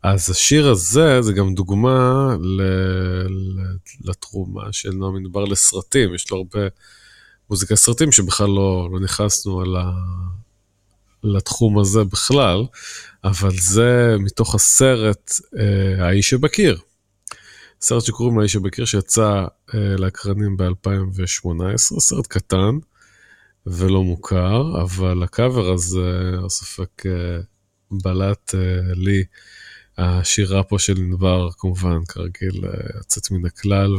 אז השיר הזה זה גם דוגמה ל... לתרומה של נועם מדבר לסרטים, יש לו הרבה מוזיקה סרטים שבכלל לא, לא נכנסנו על ה... לתחום הזה בכלל, אבל זה מתוך הסרט אה, האיש שבקיר. סרט שקוראים לו האיש שבקיר שיצא אה, לאקרנים ב-2018, סרט קטן. ולא מוכר, אבל הקאבר הזה, הספק אה, בלט אה, לי השירה פה של ענבר, כמובן, כרגיל, אה, יוצאת מן הכלל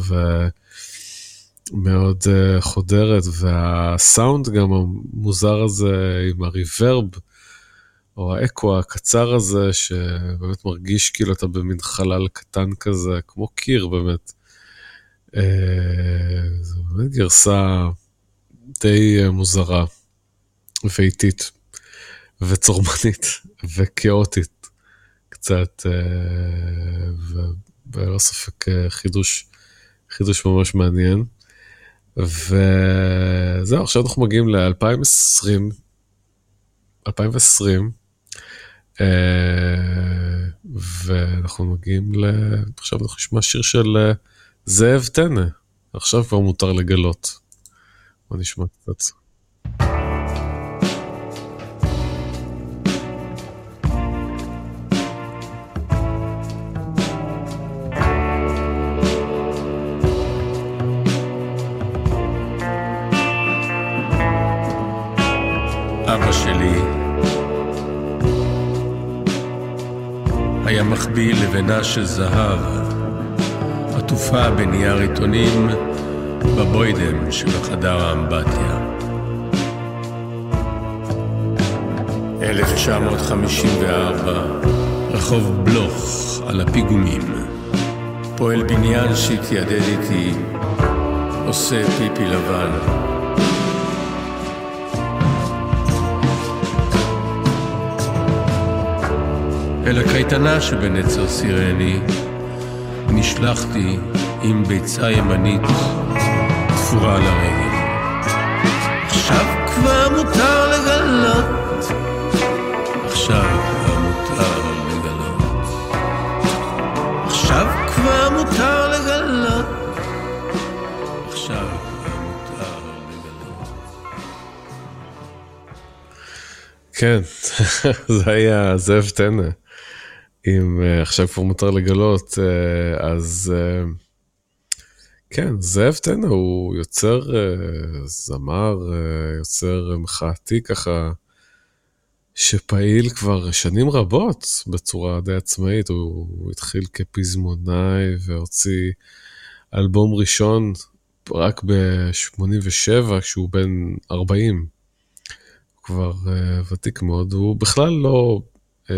ומאוד חודרת, והסאונד גם המוזר הזה עם הריברב, או האקו הקצר הזה, שבאמת מרגיש כאילו אתה במין חלל קטן כזה, כמו קיר באמת. זו באמת גרסה די אה, מוזרה ואיטית וצורמנית וכאוטית קצת, אה, וללא ספק אה, חידוש, חידוש ממש מעניין. וזהו, עכשיו אנחנו מגיעים ל-2020, 2020, אה, ואנחנו מגיעים ל... עכשיו אנחנו נשמע שיר של זאב טנא, עכשיו כבר מותר לגלות. בוא נשמע קצת. אבא שלי היה מחביא לבנה של זהב, עטופה בנייר עיתונים בבוידם שבחדר האמבטיה. 1954, רחוב בלוך על הפיגומים. פועל בניין שהתיידד איתי, עושה פיפי לבן. אל הקייטנה שבנצר סירני נשלחתי עם ביצה ימנית תפורה על הרגל. עכשיו כבר מותר לגלות, עכשיו כבר מותר לגלות, עכשיו כבר מותר לגלות, עכשיו כבר מותר לגלות. כן, זה היה זאב טנא. אם uh, עכשיו כבר מותר לגלות, uh, אז uh, כן, זאב טנא הוא יוצר uh, זמר, uh, יוצר מחאתי ככה, שפעיל כבר שנים רבות בצורה די עצמאית. הוא, הוא התחיל כפזמונאי והוציא אלבום ראשון רק ב-87, כשהוא בן 40. הוא כבר uh, ותיק מאוד, הוא בכלל לא... Uh,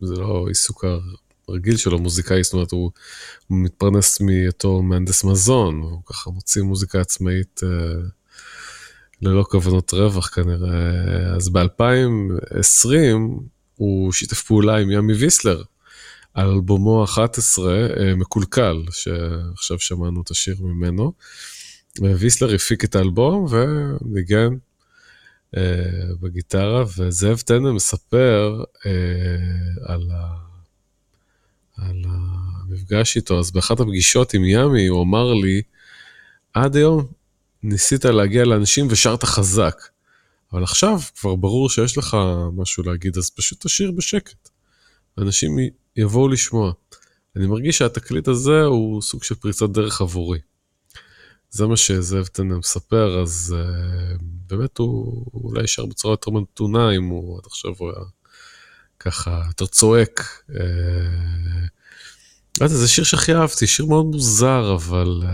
זה לא עיסוק הרגיל שלו, מוזיקאי, זאת אומרת, הוא, מתפרנס מהיותו מהנדס מזון, הוא ככה מוציא מוזיקה עצמאית אה, ללא כוונות רווח כנראה. אז ב-2020 הוא שיתף פעולה עם ימי ויסלר על אלבומו ה-11, אה, מקולקל, שעכשיו שמענו את השיר ממנו. ויסלר הפיק את האלבום וניגן בגיטרה, וזאב טנא מספר uh, על, על המפגש איתו. אז באחת הפגישות עם ימי הוא אמר לי, עד היום ניסית להגיע לאנשים ושרת חזק, אבל עכשיו כבר ברור שיש לך משהו להגיד, אז פשוט תשאיר בשקט. אנשים יבואו לשמוע. אני מרגיש שהתקליט הזה הוא סוג של פריצת דרך עבורי. זה מה שזאב טנא מספר, אז uh, באמת הוא הוא אולי יישאר בצורה יותר מתונה אם הוא עד עכשיו הוא היה ככה יותר צועק. Uh, לא יודע, זה שיר שהכי אהבתי, שיר מאוד מוזר, אבל uh,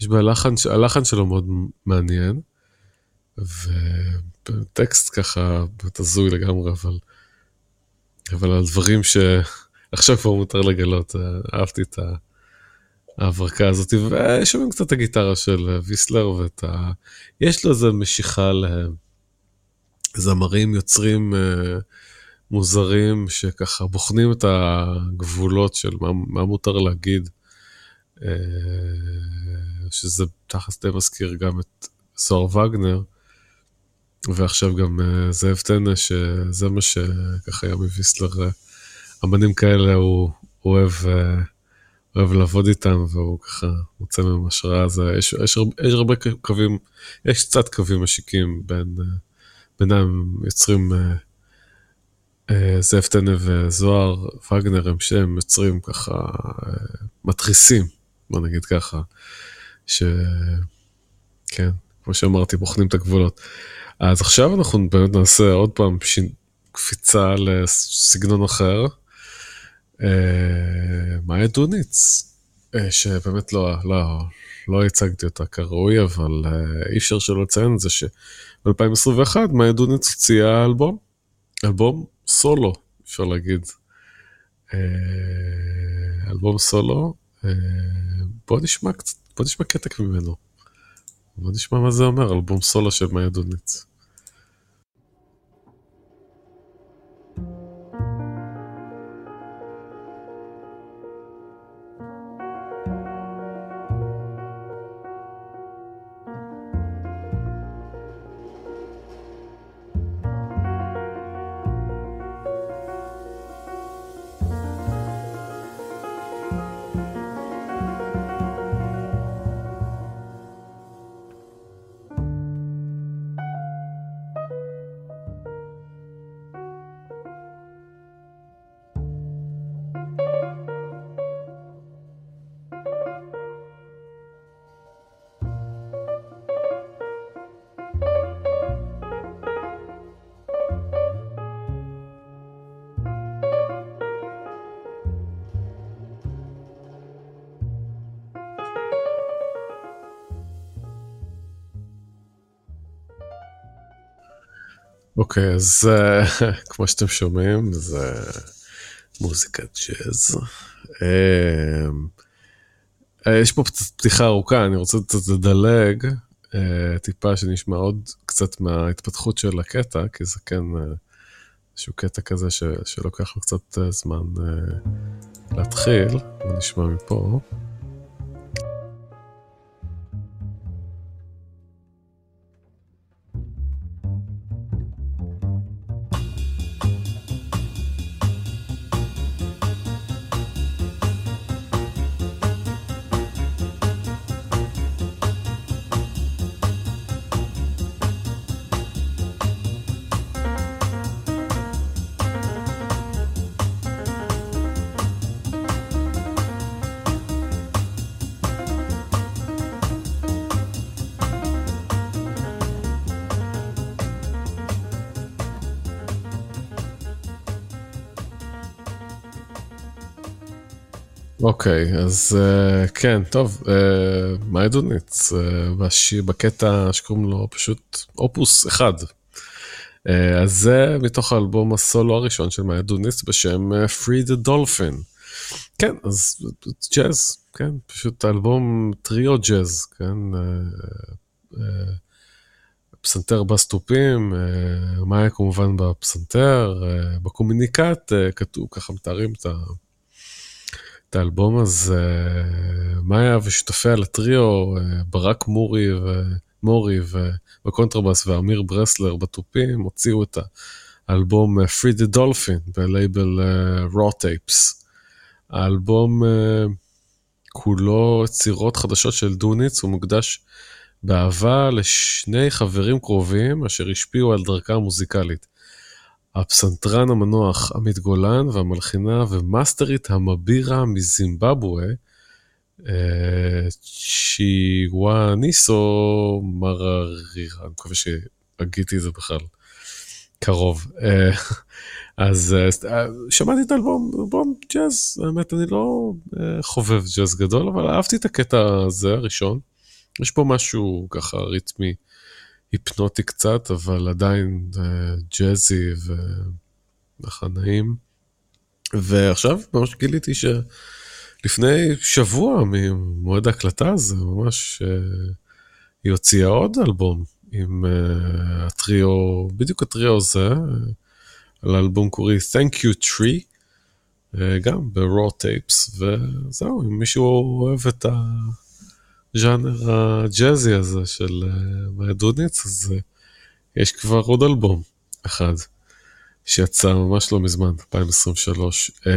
יש בלחן, הלחן שלו מאוד מעניין, וטקסט ככה באמת הזוי לגמרי, אבל, אבל על דברים שעכשיו כבר מותר לגלות, uh, אהבתי את. ההברקה הזאת, ושומעים קצת את הגיטרה של ויסלר ואת ה... יש לו איזה משיכה לזמרים יוצרים אה, מוזרים שככה בוחנים את הגבולות של מה, מה מותר להגיד, אה, שזה תכלס די מזכיר גם את סוהר וגנר, ועכשיו גם אה, זאב טנא, שזה מה שככה היה מוויסלר, אמנים כאלה הוא, הוא אוהב... אוהב לעבוד איתם, והוא ככה מוצא מהם השראה, אז יש, יש, הרבה, יש הרבה קווים, יש קצת קווים משיקים בין, בינם יוצרים זאב טנא וזוהר וגנר, הם שהם יוצרים ככה מתריסים, בוא נגיד ככה, שכן, כמו שאמרתי, בוחנים את הגבולות. אז עכשיו אנחנו באמת נעשה עוד פעם ש... קפיצה לסגנון אחר. אה, מאיה דוניץ, אה, שבאמת לא, לא, לא הצגתי אותה כראוי, אבל אה, אי אפשר שלא לציין את זה שב-2021 מאיה דוניץ הוציאה אלבום, אלבום סולו, אפשר להגיד. אה, אלבום סולו, אה, בוא נשמע קצת, בוא נשמע קטע ממנו. בוא נשמע מה זה אומר, אלבום סולו של מאיה דוניץ. אוקיי, אז אה, כמו שאתם שומעים, זה מוזיקת ג'אז. אה, יש פה פתיחה ארוכה, אני רוצה קצת לדלג, אה, טיפה שנשמע עוד קצת מההתפתחות של הקטע, כי זה כן איזשהו קטע כזה ש, שלוקח לו קצת אה, זמן אה, להתחיל, נשמע מפה. אוקיי, אז אה, כן, טוב, אה, מאי דוניץ, אה, בקטע שקוראים לו פשוט אופוס אחד. אה, אז זה מתוך האלבום הסולו הראשון של מאי דוניץ בשם Free the Dolphin. כן, אז ג'אז, כן, פשוט אלבום טריו ג'אז, כן, פסנתר בסטופים, מאיה כמובן בפסנתר, בקומוניקט כתוב, ככה מתארים את ה... את האלבום הזה, מאיה ושותפיה לטריו, ברק מורי ומורי בקונטרבאס ואמיר ברסלר בתופים, הוציאו את האלבום אה, Free the Dolphin בלייבל אה, Raw Tapes. האלבום אה, כולו יצירות חדשות של דוניץ, הוא מוקדש באהבה לשני חברים קרובים אשר השפיעו על דרכה המוזיקלית. הפסנתרן המנוח עמית גולן והמלחינה ומאסטרית המבירה מזימבבואה, אה, צ'יוואניסו מררירה, אני מקווה שהגיתי את זה בכלל קרוב. אה, אז אה, שמעתי את האלבום, אלבום ג'אז, האמת אני לא חובב ג'אז גדול, אבל אהבתי את הקטע הזה הראשון. יש פה משהו ככה ריתמי. היפנוטי קצת, אבל עדיין אה, ג'אזי וככה נעים. ועכשיו ממש גיליתי שלפני שבוע ממועד ההקלטה הזה, ממש אה, היא הוציאה עוד אלבום עם אה, הטריו, בדיוק הטריו הזה, על האלבום קורי Thank You Tree, גם ב-raw tapes, וזהו, אם מישהו אוהב את ה... הז'אנר הג'אזי הזה של אה, מאיה דוניץ, אז אה, יש כבר עוד אלבום אחד שיצא ממש לא מזמן, 2023. אה,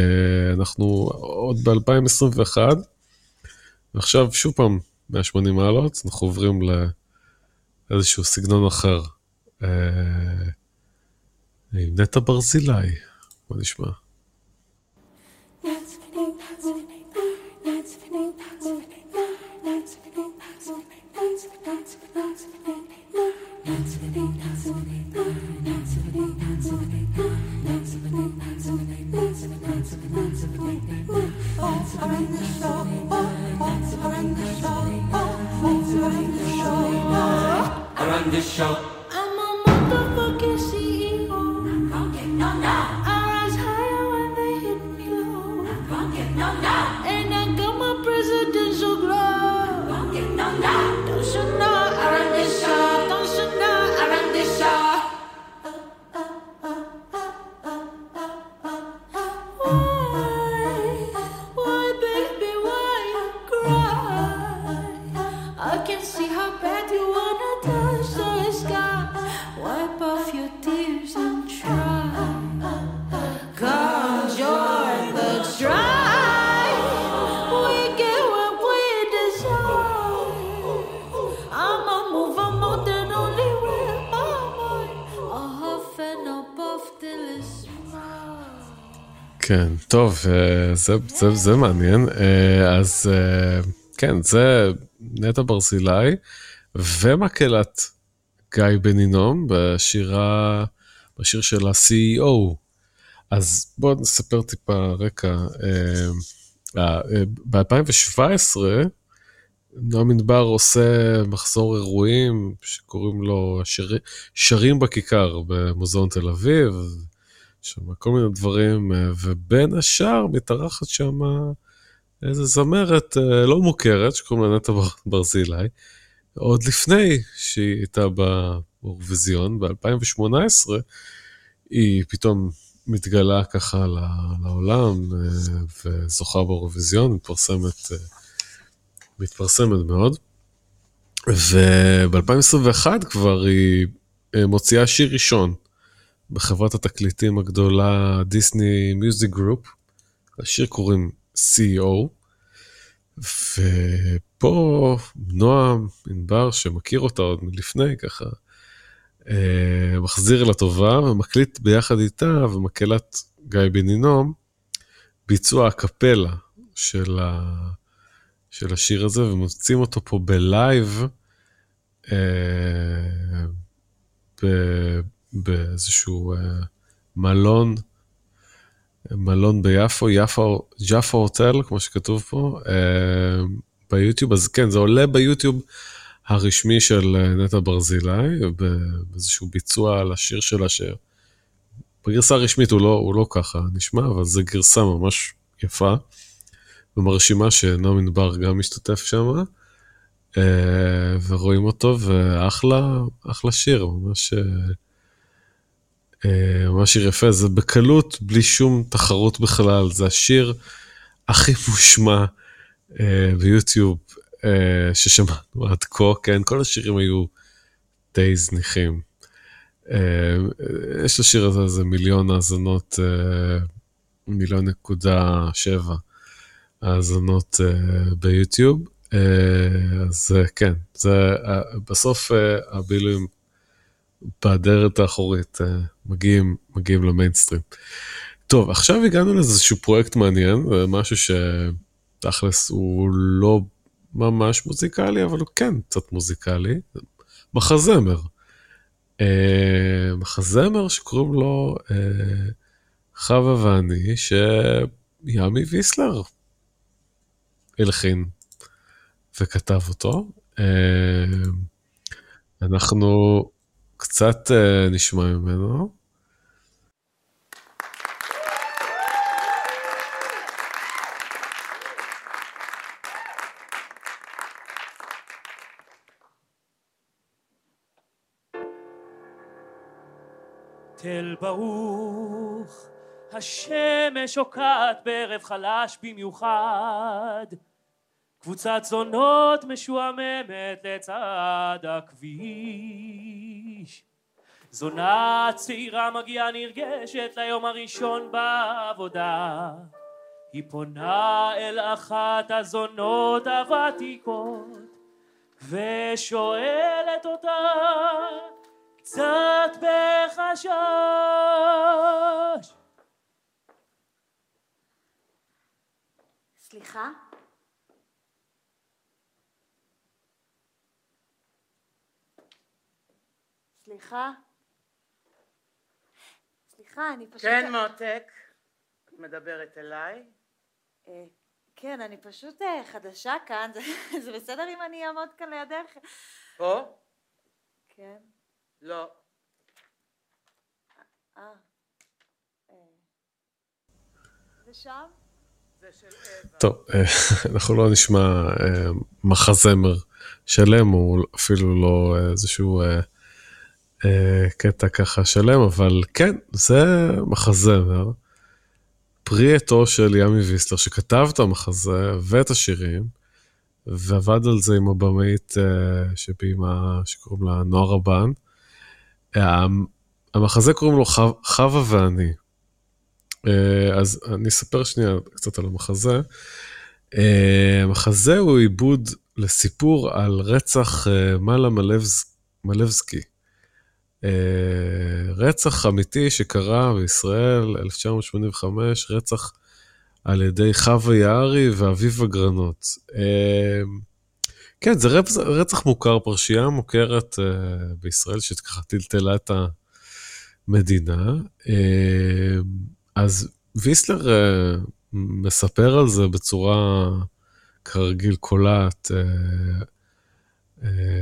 אנחנו עוד ב-2021, ועכשיו שוב פעם 180 מעלות, אנחנו עוברים לאיזשהו סגנון אחר. עם נטע ברזילי, בוא נשמע. Show. טוב, אה, זה, זה, זה מעניין. אה, אז אה, כן, זה נטע ברזילי ומקהלת גיא בנינום בשירה, בשיר של ה-CEO. אז בואו נספר טיפה רקע. ב-2017 נועם ענבר עושה מחזור אירועים שקוראים לו שיר, שרים בכיכר במוזיאון תל אביב, שם כל מיני דברים, אה, ובין השאר מתארחת שם איזה זמרת אה, לא מוכרת שקוראים לה נטע בר- ברזילי, עוד לפני שהיא הייתה באירוויזיון, ב-2018, היא פתאום מתגלה ככה לעולם אה, וזוכה באירוויזיון, מתפרסמת, מתפרסמת מאוד. וב-2021 כבר היא אה, מוציאה שיר ראשון בחברת התקליטים הגדולה Disney Music Group. לשיר קוראים CEO, ופה נועם ענבר שמכיר אותה עוד מלפני ככה, אה, מחזיר לטובה ומקליט ביחד איתה ומקהלת גיא בן הינום ביצוע א קפלה של, ה, של השיר הזה ומוצאים אותו פה בלייב באיזשהו אה, מלון, מלון ביפו, יפו, ג'אפו הוטל, כמו שכתוב פה, אה, ביוטיוב, אז כן, זה עולה ביוטיוב הרשמי של אה, נטע ברזילי, באיזשהו ביצוע על השיר שלה, שבגרסה הרשמית הוא לא, הוא לא ככה נשמע, אבל זו גרסה ממש יפה ומרשימה שנועם ענבר גם משתתף שם. ורואים אותו, ואחלה, אחלה שיר, ממש, אה, שיר יפה, זה בקלות, בלי שום תחרות בכלל, זה השיר הכי מושמע אה, ביוטיוב אה, ששמענו עד כה, כן, כל השירים היו די זניחים. יש לשיר הזה איזה מיליון האזנות, מיליון נקודה שבע האזנות ביוטיוב. אה, אז אה, כן, זה אה, בסוף אה, הבילויים בדלת האחורית אה, מגיעים, מגיעים למיינסטרים. טוב, עכשיו הגענו לאיזשהו פרויקט מעניין, משהו שתכלס הוא לא ממש מוזיקלי, אבל הוא כן קצת מוזיקלי, מחזמר. אה, מחזמר שקוראים לו אה, חווה ואני, שימי ויסלר הלחין וכתב אותו. אה, אנחנו קצת אה, נשמע ממנו. תל ברוך, השמש שוקעת בערב חלש במיוחד. קבוצת זונות משועממת לצד הכביש. זונה צעירה מגיעה נרגשת ליום הראשון בעבודה. היא פונה אל אחת הזונות הוותיקות ושואלת אותה קצת בחשש. סליחה? סליחה, אני פשוט... כן, מותק. את מדברת אליי? אה, כן, אני פשוט אה, חדשה כאן, זה, זה בסדר אם אני אעמוד כאן לידך? פה? כן. לא. אה. אה. ושם? אווה. טוב, אה, אנחנו לא נשמע אה, מחזמר שלם, הוא אפילו לא איזשהו אה, אה, קטע ככה שלם, אבל כן, זה מחזמר, פרי עטו של ימי ויסלר, שכתב את המחזה ואת השירים, ועבד על זה עם הבמאית אה, שביימה, שקוראים לה נועה רבן. אה, המחזה קוראים לו חו- חווה ואני. אה, אז אני אספר שנייה קצת על המחזה. אה, המחזה הוא עיבוד לסיפור על רצח אה, מלה מלבס- מלבסקי. אה, רצח אמיתי שקרה בישראל, 1985, רצח על ידי חווה יערי ואביבה גרנות. אה, כן, זה רצח, מוכר, פרשייה מוכרת אה, בישראל, שככה טלטלה את המדינה. אז ויסלר מספר על זה בצורה כרגיל קולעת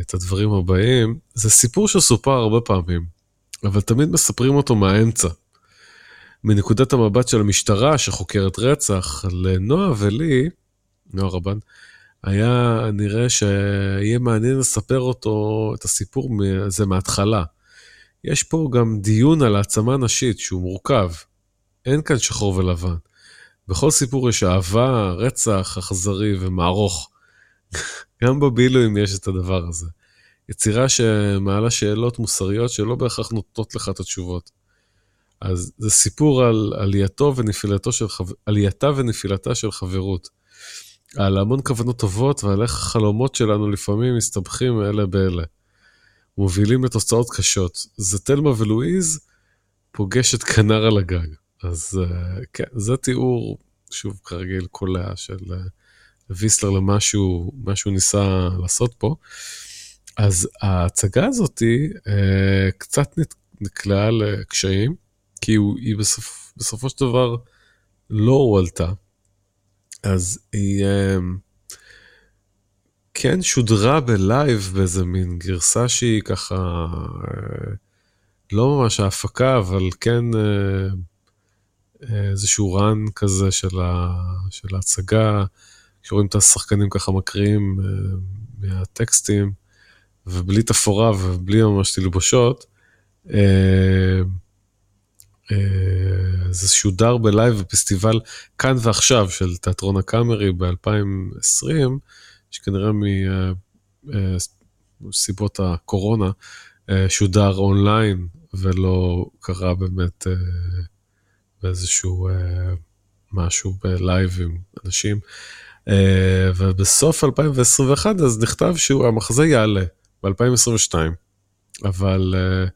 את הדברים הבאים. זה סיפור שסופר הרבה פעמים, אבל תמיד מספרים אותו מהאמצע. מנקודת המבט של המשטרה שחוקרת רצח, לנועה ולי, נועה רבן, היה נראה שיהיה מעניין לספר אותו, את הסיפור הזה מההתחלה. יש פה גם דיון על העצמה נשית שהוא מורכב. אין כאן שחור ולבן. בכל סיפור יש אהבה, רצח, אכזרי ומערוך. גם בבילויים יש את הדבר הזה. יצירה שמעלה שאלות מוסריות שלא בהכרח נותנות לך את התשובות. אז זה סיפור על עלייתו ונפילתו של חב... עלייתה ונפילתה של חברות. על המון כוונות טובות ועל איך החלומות שלנו לפעמים מסתבכים אלה באלה. מובילים לתוצאות קשות. זה תלמה ולואיז פוגש את כנר על הגג. אז uh, כן, זה תיאור, שוב, כרגיל, קולע של uh, ויסלר למה שהוא, מה שהוא ניסה לעשות פה. אז ההצגה הזאתי uh, קצת נקלעה לקשיים, כי הוא, היא בסופ, בסופו של דבר לא הועלתה. אז היא uh, כן שודרה בלייב באיזה מין גרסה שהיא ככה, uh, לא ממש ההפקה, אבל כן... Uh, איזשהו רן כזה של, ה, של ההצגה, שרואים את השחקנים ככה מקריאים uh, מהטקסטים, ובלי תפאורה ובלי ממש תלבושות. אה, אה, זה שודר בלייב בפסטיבל כאן ועכשיו של תיאטרון הקאמרי ב-2020, שכנראה מסיבות הקורונה שודר אונליין ולא קרה באמת באיזשהו אה, משהו בלייב עם אנשים. אה, ובסוף 2021 אז נכתב שהמחזה יעלה ב-2022. אבל, אה,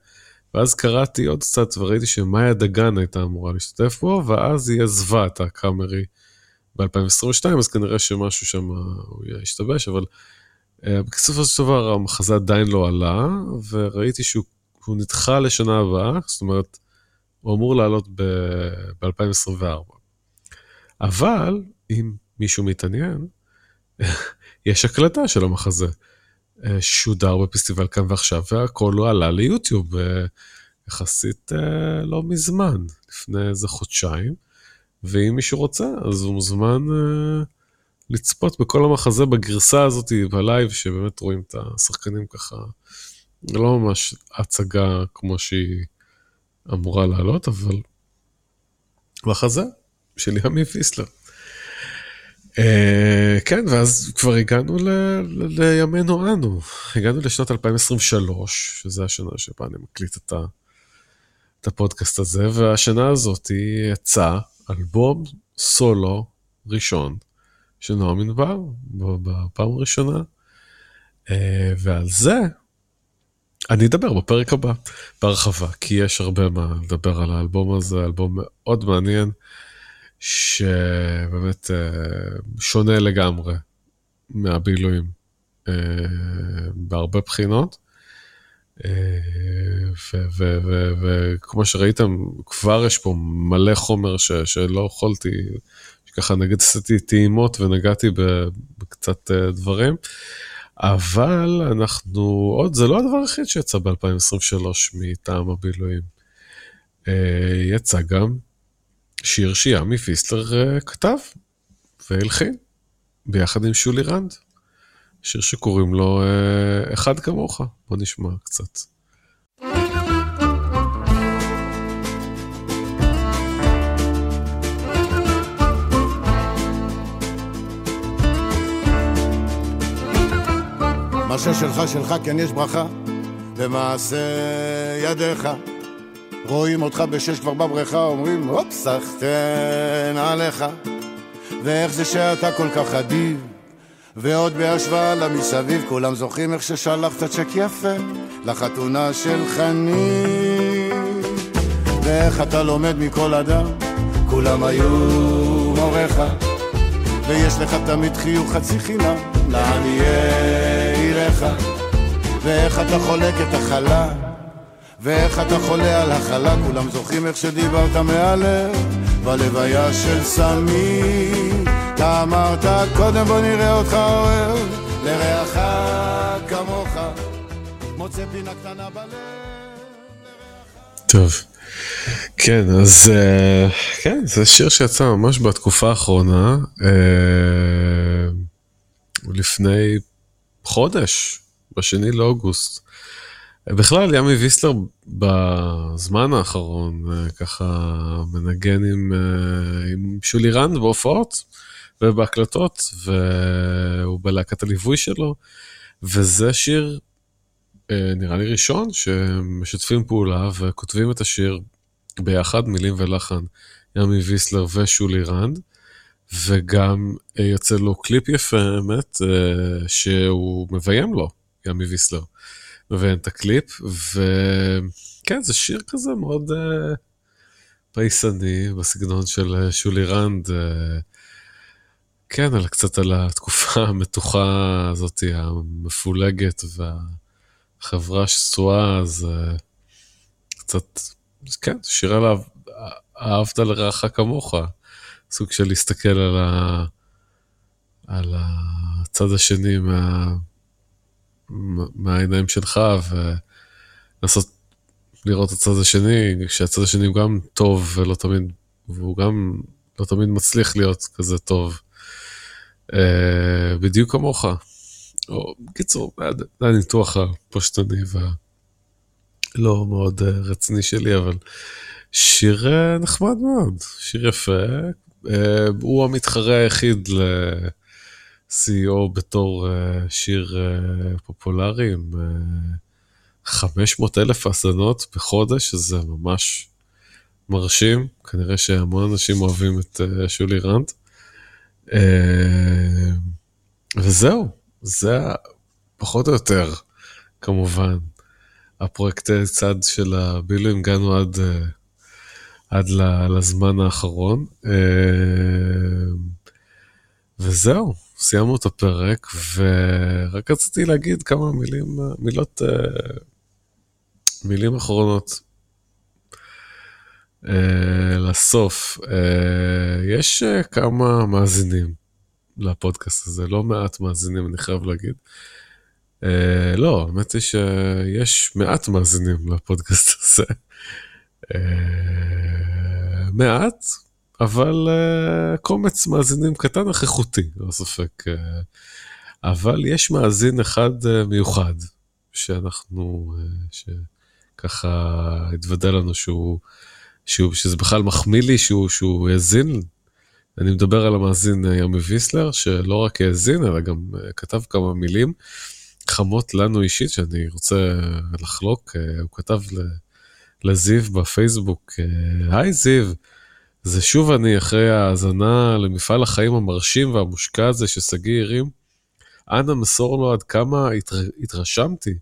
ואז קראתי עוד קצת וראיתי שמאיה דגן הייתה אמורה להשתתף בו, ואז היא עזבה את הקאמרי ב-2022, אז כנראה שמשהו שם הוא השתבש, אבל אה, בסופו של דבר המחזה עדיין לא עלה, וראיתי שהוא נדחה לשנה הבאה, זאת אומרת, הוא אמור לעלות ב-2024. אבל, אם מישהו מתעניין, יש הקלטה של המחזה. שודר בפסטיבל כאן ועכשיו, והכל לא עלה ליוטיוב יחסית לא מזמן, לפני איזה חודשיים. ואם מישהו רוצה, אז הוא מוזמן לצפות בכל המחזה בגרסה הזאת בלייב, שבאמת רואים את השחקנים ככה, לא ממש הצגה כמו שהיא אמורה לעלות, אבל מחזה של ימי ויסלר. Uh, כן, ואז כבר הגענו לימינו אנו, הגענו לשנת 2023, שזה השנה שבה אני מקליט את, הפודקאסט הזה, והשנה הזאת יצא אלבום סולו ראשון של נועם ענבר, בפעם הראשונה, uh, ועל זה אני אדבר בפרק הבא בהרחבה, כי יש הרבה מה לדבר על האלבום הזה, אלבום מאוד מעניין, שבאמת אה, שונה לגמרי מהבילויים אה, בהרבה בחינות. אה, וכמו שראיתם, כבר יש פה מלא חומר ש, שלא יכולתי, שככה נגיד עשיתי טעימות ונגעתי בקצת דברים, אבל אנחנו עוד, זה לא הדבר היחיד שיצא ב-2023 מטעם הבילויים. יצא גם שיר שימי פיסלר אה, כתב והלחין, ביחד עם שולי רנד. שיר שקוראים לו אה, אחד כמוך, בוא נשמע קצת. מה ששלך שלך כן יש ברכה במעשה ידיך רואים אותך בשש כבר בבריכה אומרים הופ סחטיין עליך. ואיך זה שאתה כל כך אדיב ועוד בהשוואה למסביב כולם זוכרים איך ששלחת צ'ק יפה לחתונה של חנין ואיך אתה לומד מכל אדם כולם היו מוריך. ויש לך תמיד חיוך חצי חינם לעניי עירך? ואיך אתה חולק את החלה ואיך אתה חולה על החלה כולם זוכרים איך שדיברת מהלב בלוויה של סמי אתה אמרת קודם בוא נראה אותך אוהב לרעך כמוך מוצא פינה קטנה בלב טוב. כן, אז אה, כן, זה שיר שיצא ממש בתקופה האחרונה, אה, לפני חודש, בשני לאוגוסט. בכלל, ימי ויסלר בזמן האחרון אה, ככה מנגן עם, אה, עם שולי רנד בהופעות ובהקלטות, והוא בלהקת הליווי שלו, וזה שיר אה, נראה לי ראשון שמשתפים פעולה וכותבים את השיר ביחד, מילים ולחן, ימי ויסלר ושולי רנד, וגם יוצא לו קליפ יפה, האמת, אה, שהוא מביים לו, ימי ויסלר. מביים את הקליפ, וכן, זה שיר כזה מאוד אה, פייסני, בסגנון של אה, שולי רנד. אה, כן, על, קצת על התקופה המתוחה הזאת, המפולגת והחברה השסועה, אז אה, קצת, כן, שיר עליו, אהבת לרעך כמוך, סוג של להסתכל על, ה, על הצד השני מה, מהעיניים שלך ולנסות לראות את הצד השני, שהצד השני הוא גם טוב ולא תמיד, והוא גם לא תמיד מצליח להיות כזה טוב. Uh, בדיוק כמוך. או בקיצור, זה הניתוח הפשטני והלא מאוד uh, רציני שלי, אבל שיר uh, נחמד מאוד, שיר יפה. Uh, הוא המתחרה היחיד ל-CEO בתור uh, שיר uh, פופולרי עם uh, 500 אלף האזנות בחודש, שזה ממש מרשים. כנראה שהמון אנשים אוהבים את uh, שולי רנט. אה, וזהו, זה פחות או יותר, כמובן, הפרויקטי צד של הבילויים, הגענו עד, אה, עד לזמן האחרון. אה, וזהו, סיימנו את הפרק, ורק רציתי להגיד כמה מילים, מילות, מילים אחרונות. Uh, לסוף, uh, יש כמה מאזינים לפודקאסט הזה, לא מעט מאזינים, אני חייב להגיד. לא, האמת היא שיש מעט מאזינים לפודקאסט הזה. מעט, אבל uh, קומץ מאזינים קטן אך איכותי, לא ספק. Uh, אבל יש מאזין אחד uh, מיוחד, שאנחנו, uh, שככה התוודע לנו שהוא... שהוא, שזה בכלל מחמיא לי שהוא, שהוא האזין. אני מדבר על המאזין ימי ויסלר, שלא רק האזין, אלא גם אה, כתב כמה מילים חמות לנו אישית, שאני רוצה לחלוק. אה, הוא כתב לזיו בפייסבוק, אה, היי זיו, זה שוב אני אחרי ההאזנה למפעל החיים המרשים והמושקע הזה ששגיא הרים. אנא מסור לו עד כמה התר... התרשמתי,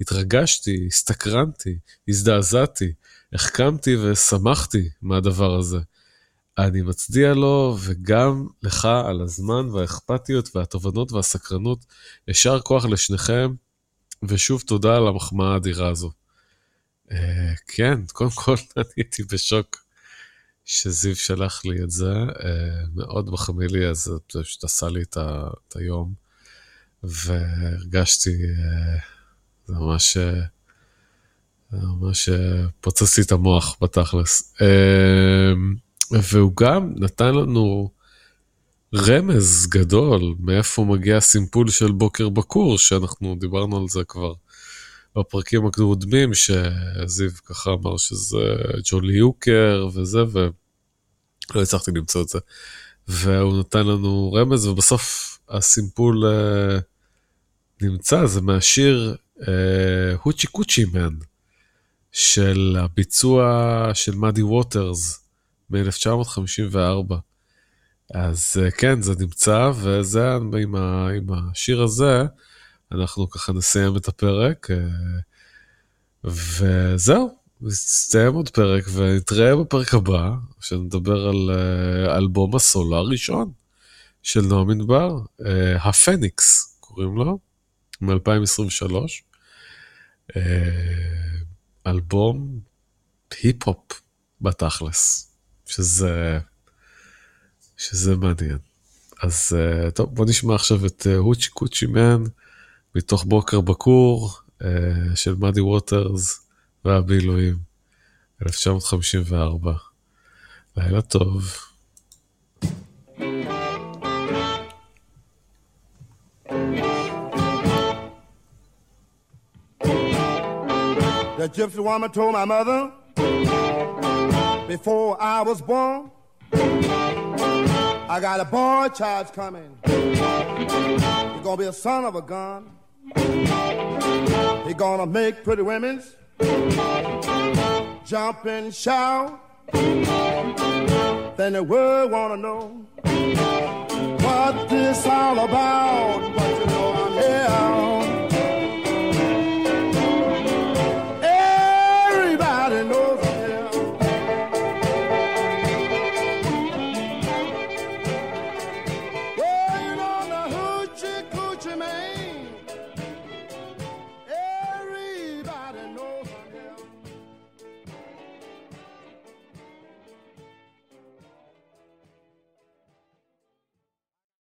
התרגשתי, הסתקרנתי, הזדעזעתי. החכמתי ושמחתי מהדבר הזה. אני מצדיע לו וגם לך על הזמן והאכפתיות והתובנות והסקרנות. יישר כוח לשניכם, ושוב תודה על המחמאה האדירה הזו. Uh, כן, קודם כל אני הייתי בשוק שזיו שלח לי את זה, אה, מאוד מחמיא לי, אז זה פשוט עשה לי את ה- את היום, והרגשתי, אה, זה ממש, אה, ממש פוצץ לי את המוח בתכלס. והוא גם נתן לנו רמז גדול מאיפה מגיע הסימפול של בוקר בקור, שאנחנו דיברנו על זה כבר בפרקים הקדומים, שזיו ככה אמר שזה ג'ולי יוקר וזה, ולא הצלחתי למצוא את זה. והוא נתן לנו רמז, ובסוף הסימפול אה, נמצא, זה מהשיר אה, הוצ'י קוצ'י מן, של הביצוע של מאדי ווטרס מ-1954. אז אה, כן, זה נמצא, וזה עם, ה, עם השיר הזה, אנחנו ככה נסיים את הפרק, אה, וזהו, נסיים עוד פרק, ונתראה בפרק הבא, שנדבר על אה, אלבום הסולו הראשון של נועם ענבר, אה, הפניקס קוראים לו, מ-2023. אלבום היפ-הופ בתכלס, שזה, שזה מעניין. אז טוב, בוא נשמע עכשיו את הוצ'י קוצ'י מן מתוך בוקר בקור uh, של מאדי ווטרס והבילויים, 1954. לילה טוב. The gypsy woman told my mother before I was born, I got a boy child's coming. He's gonna be a son of a gun. He's gonna make pretty women's jump and shout. Then the world wanna know what this all about. But you know I'm here.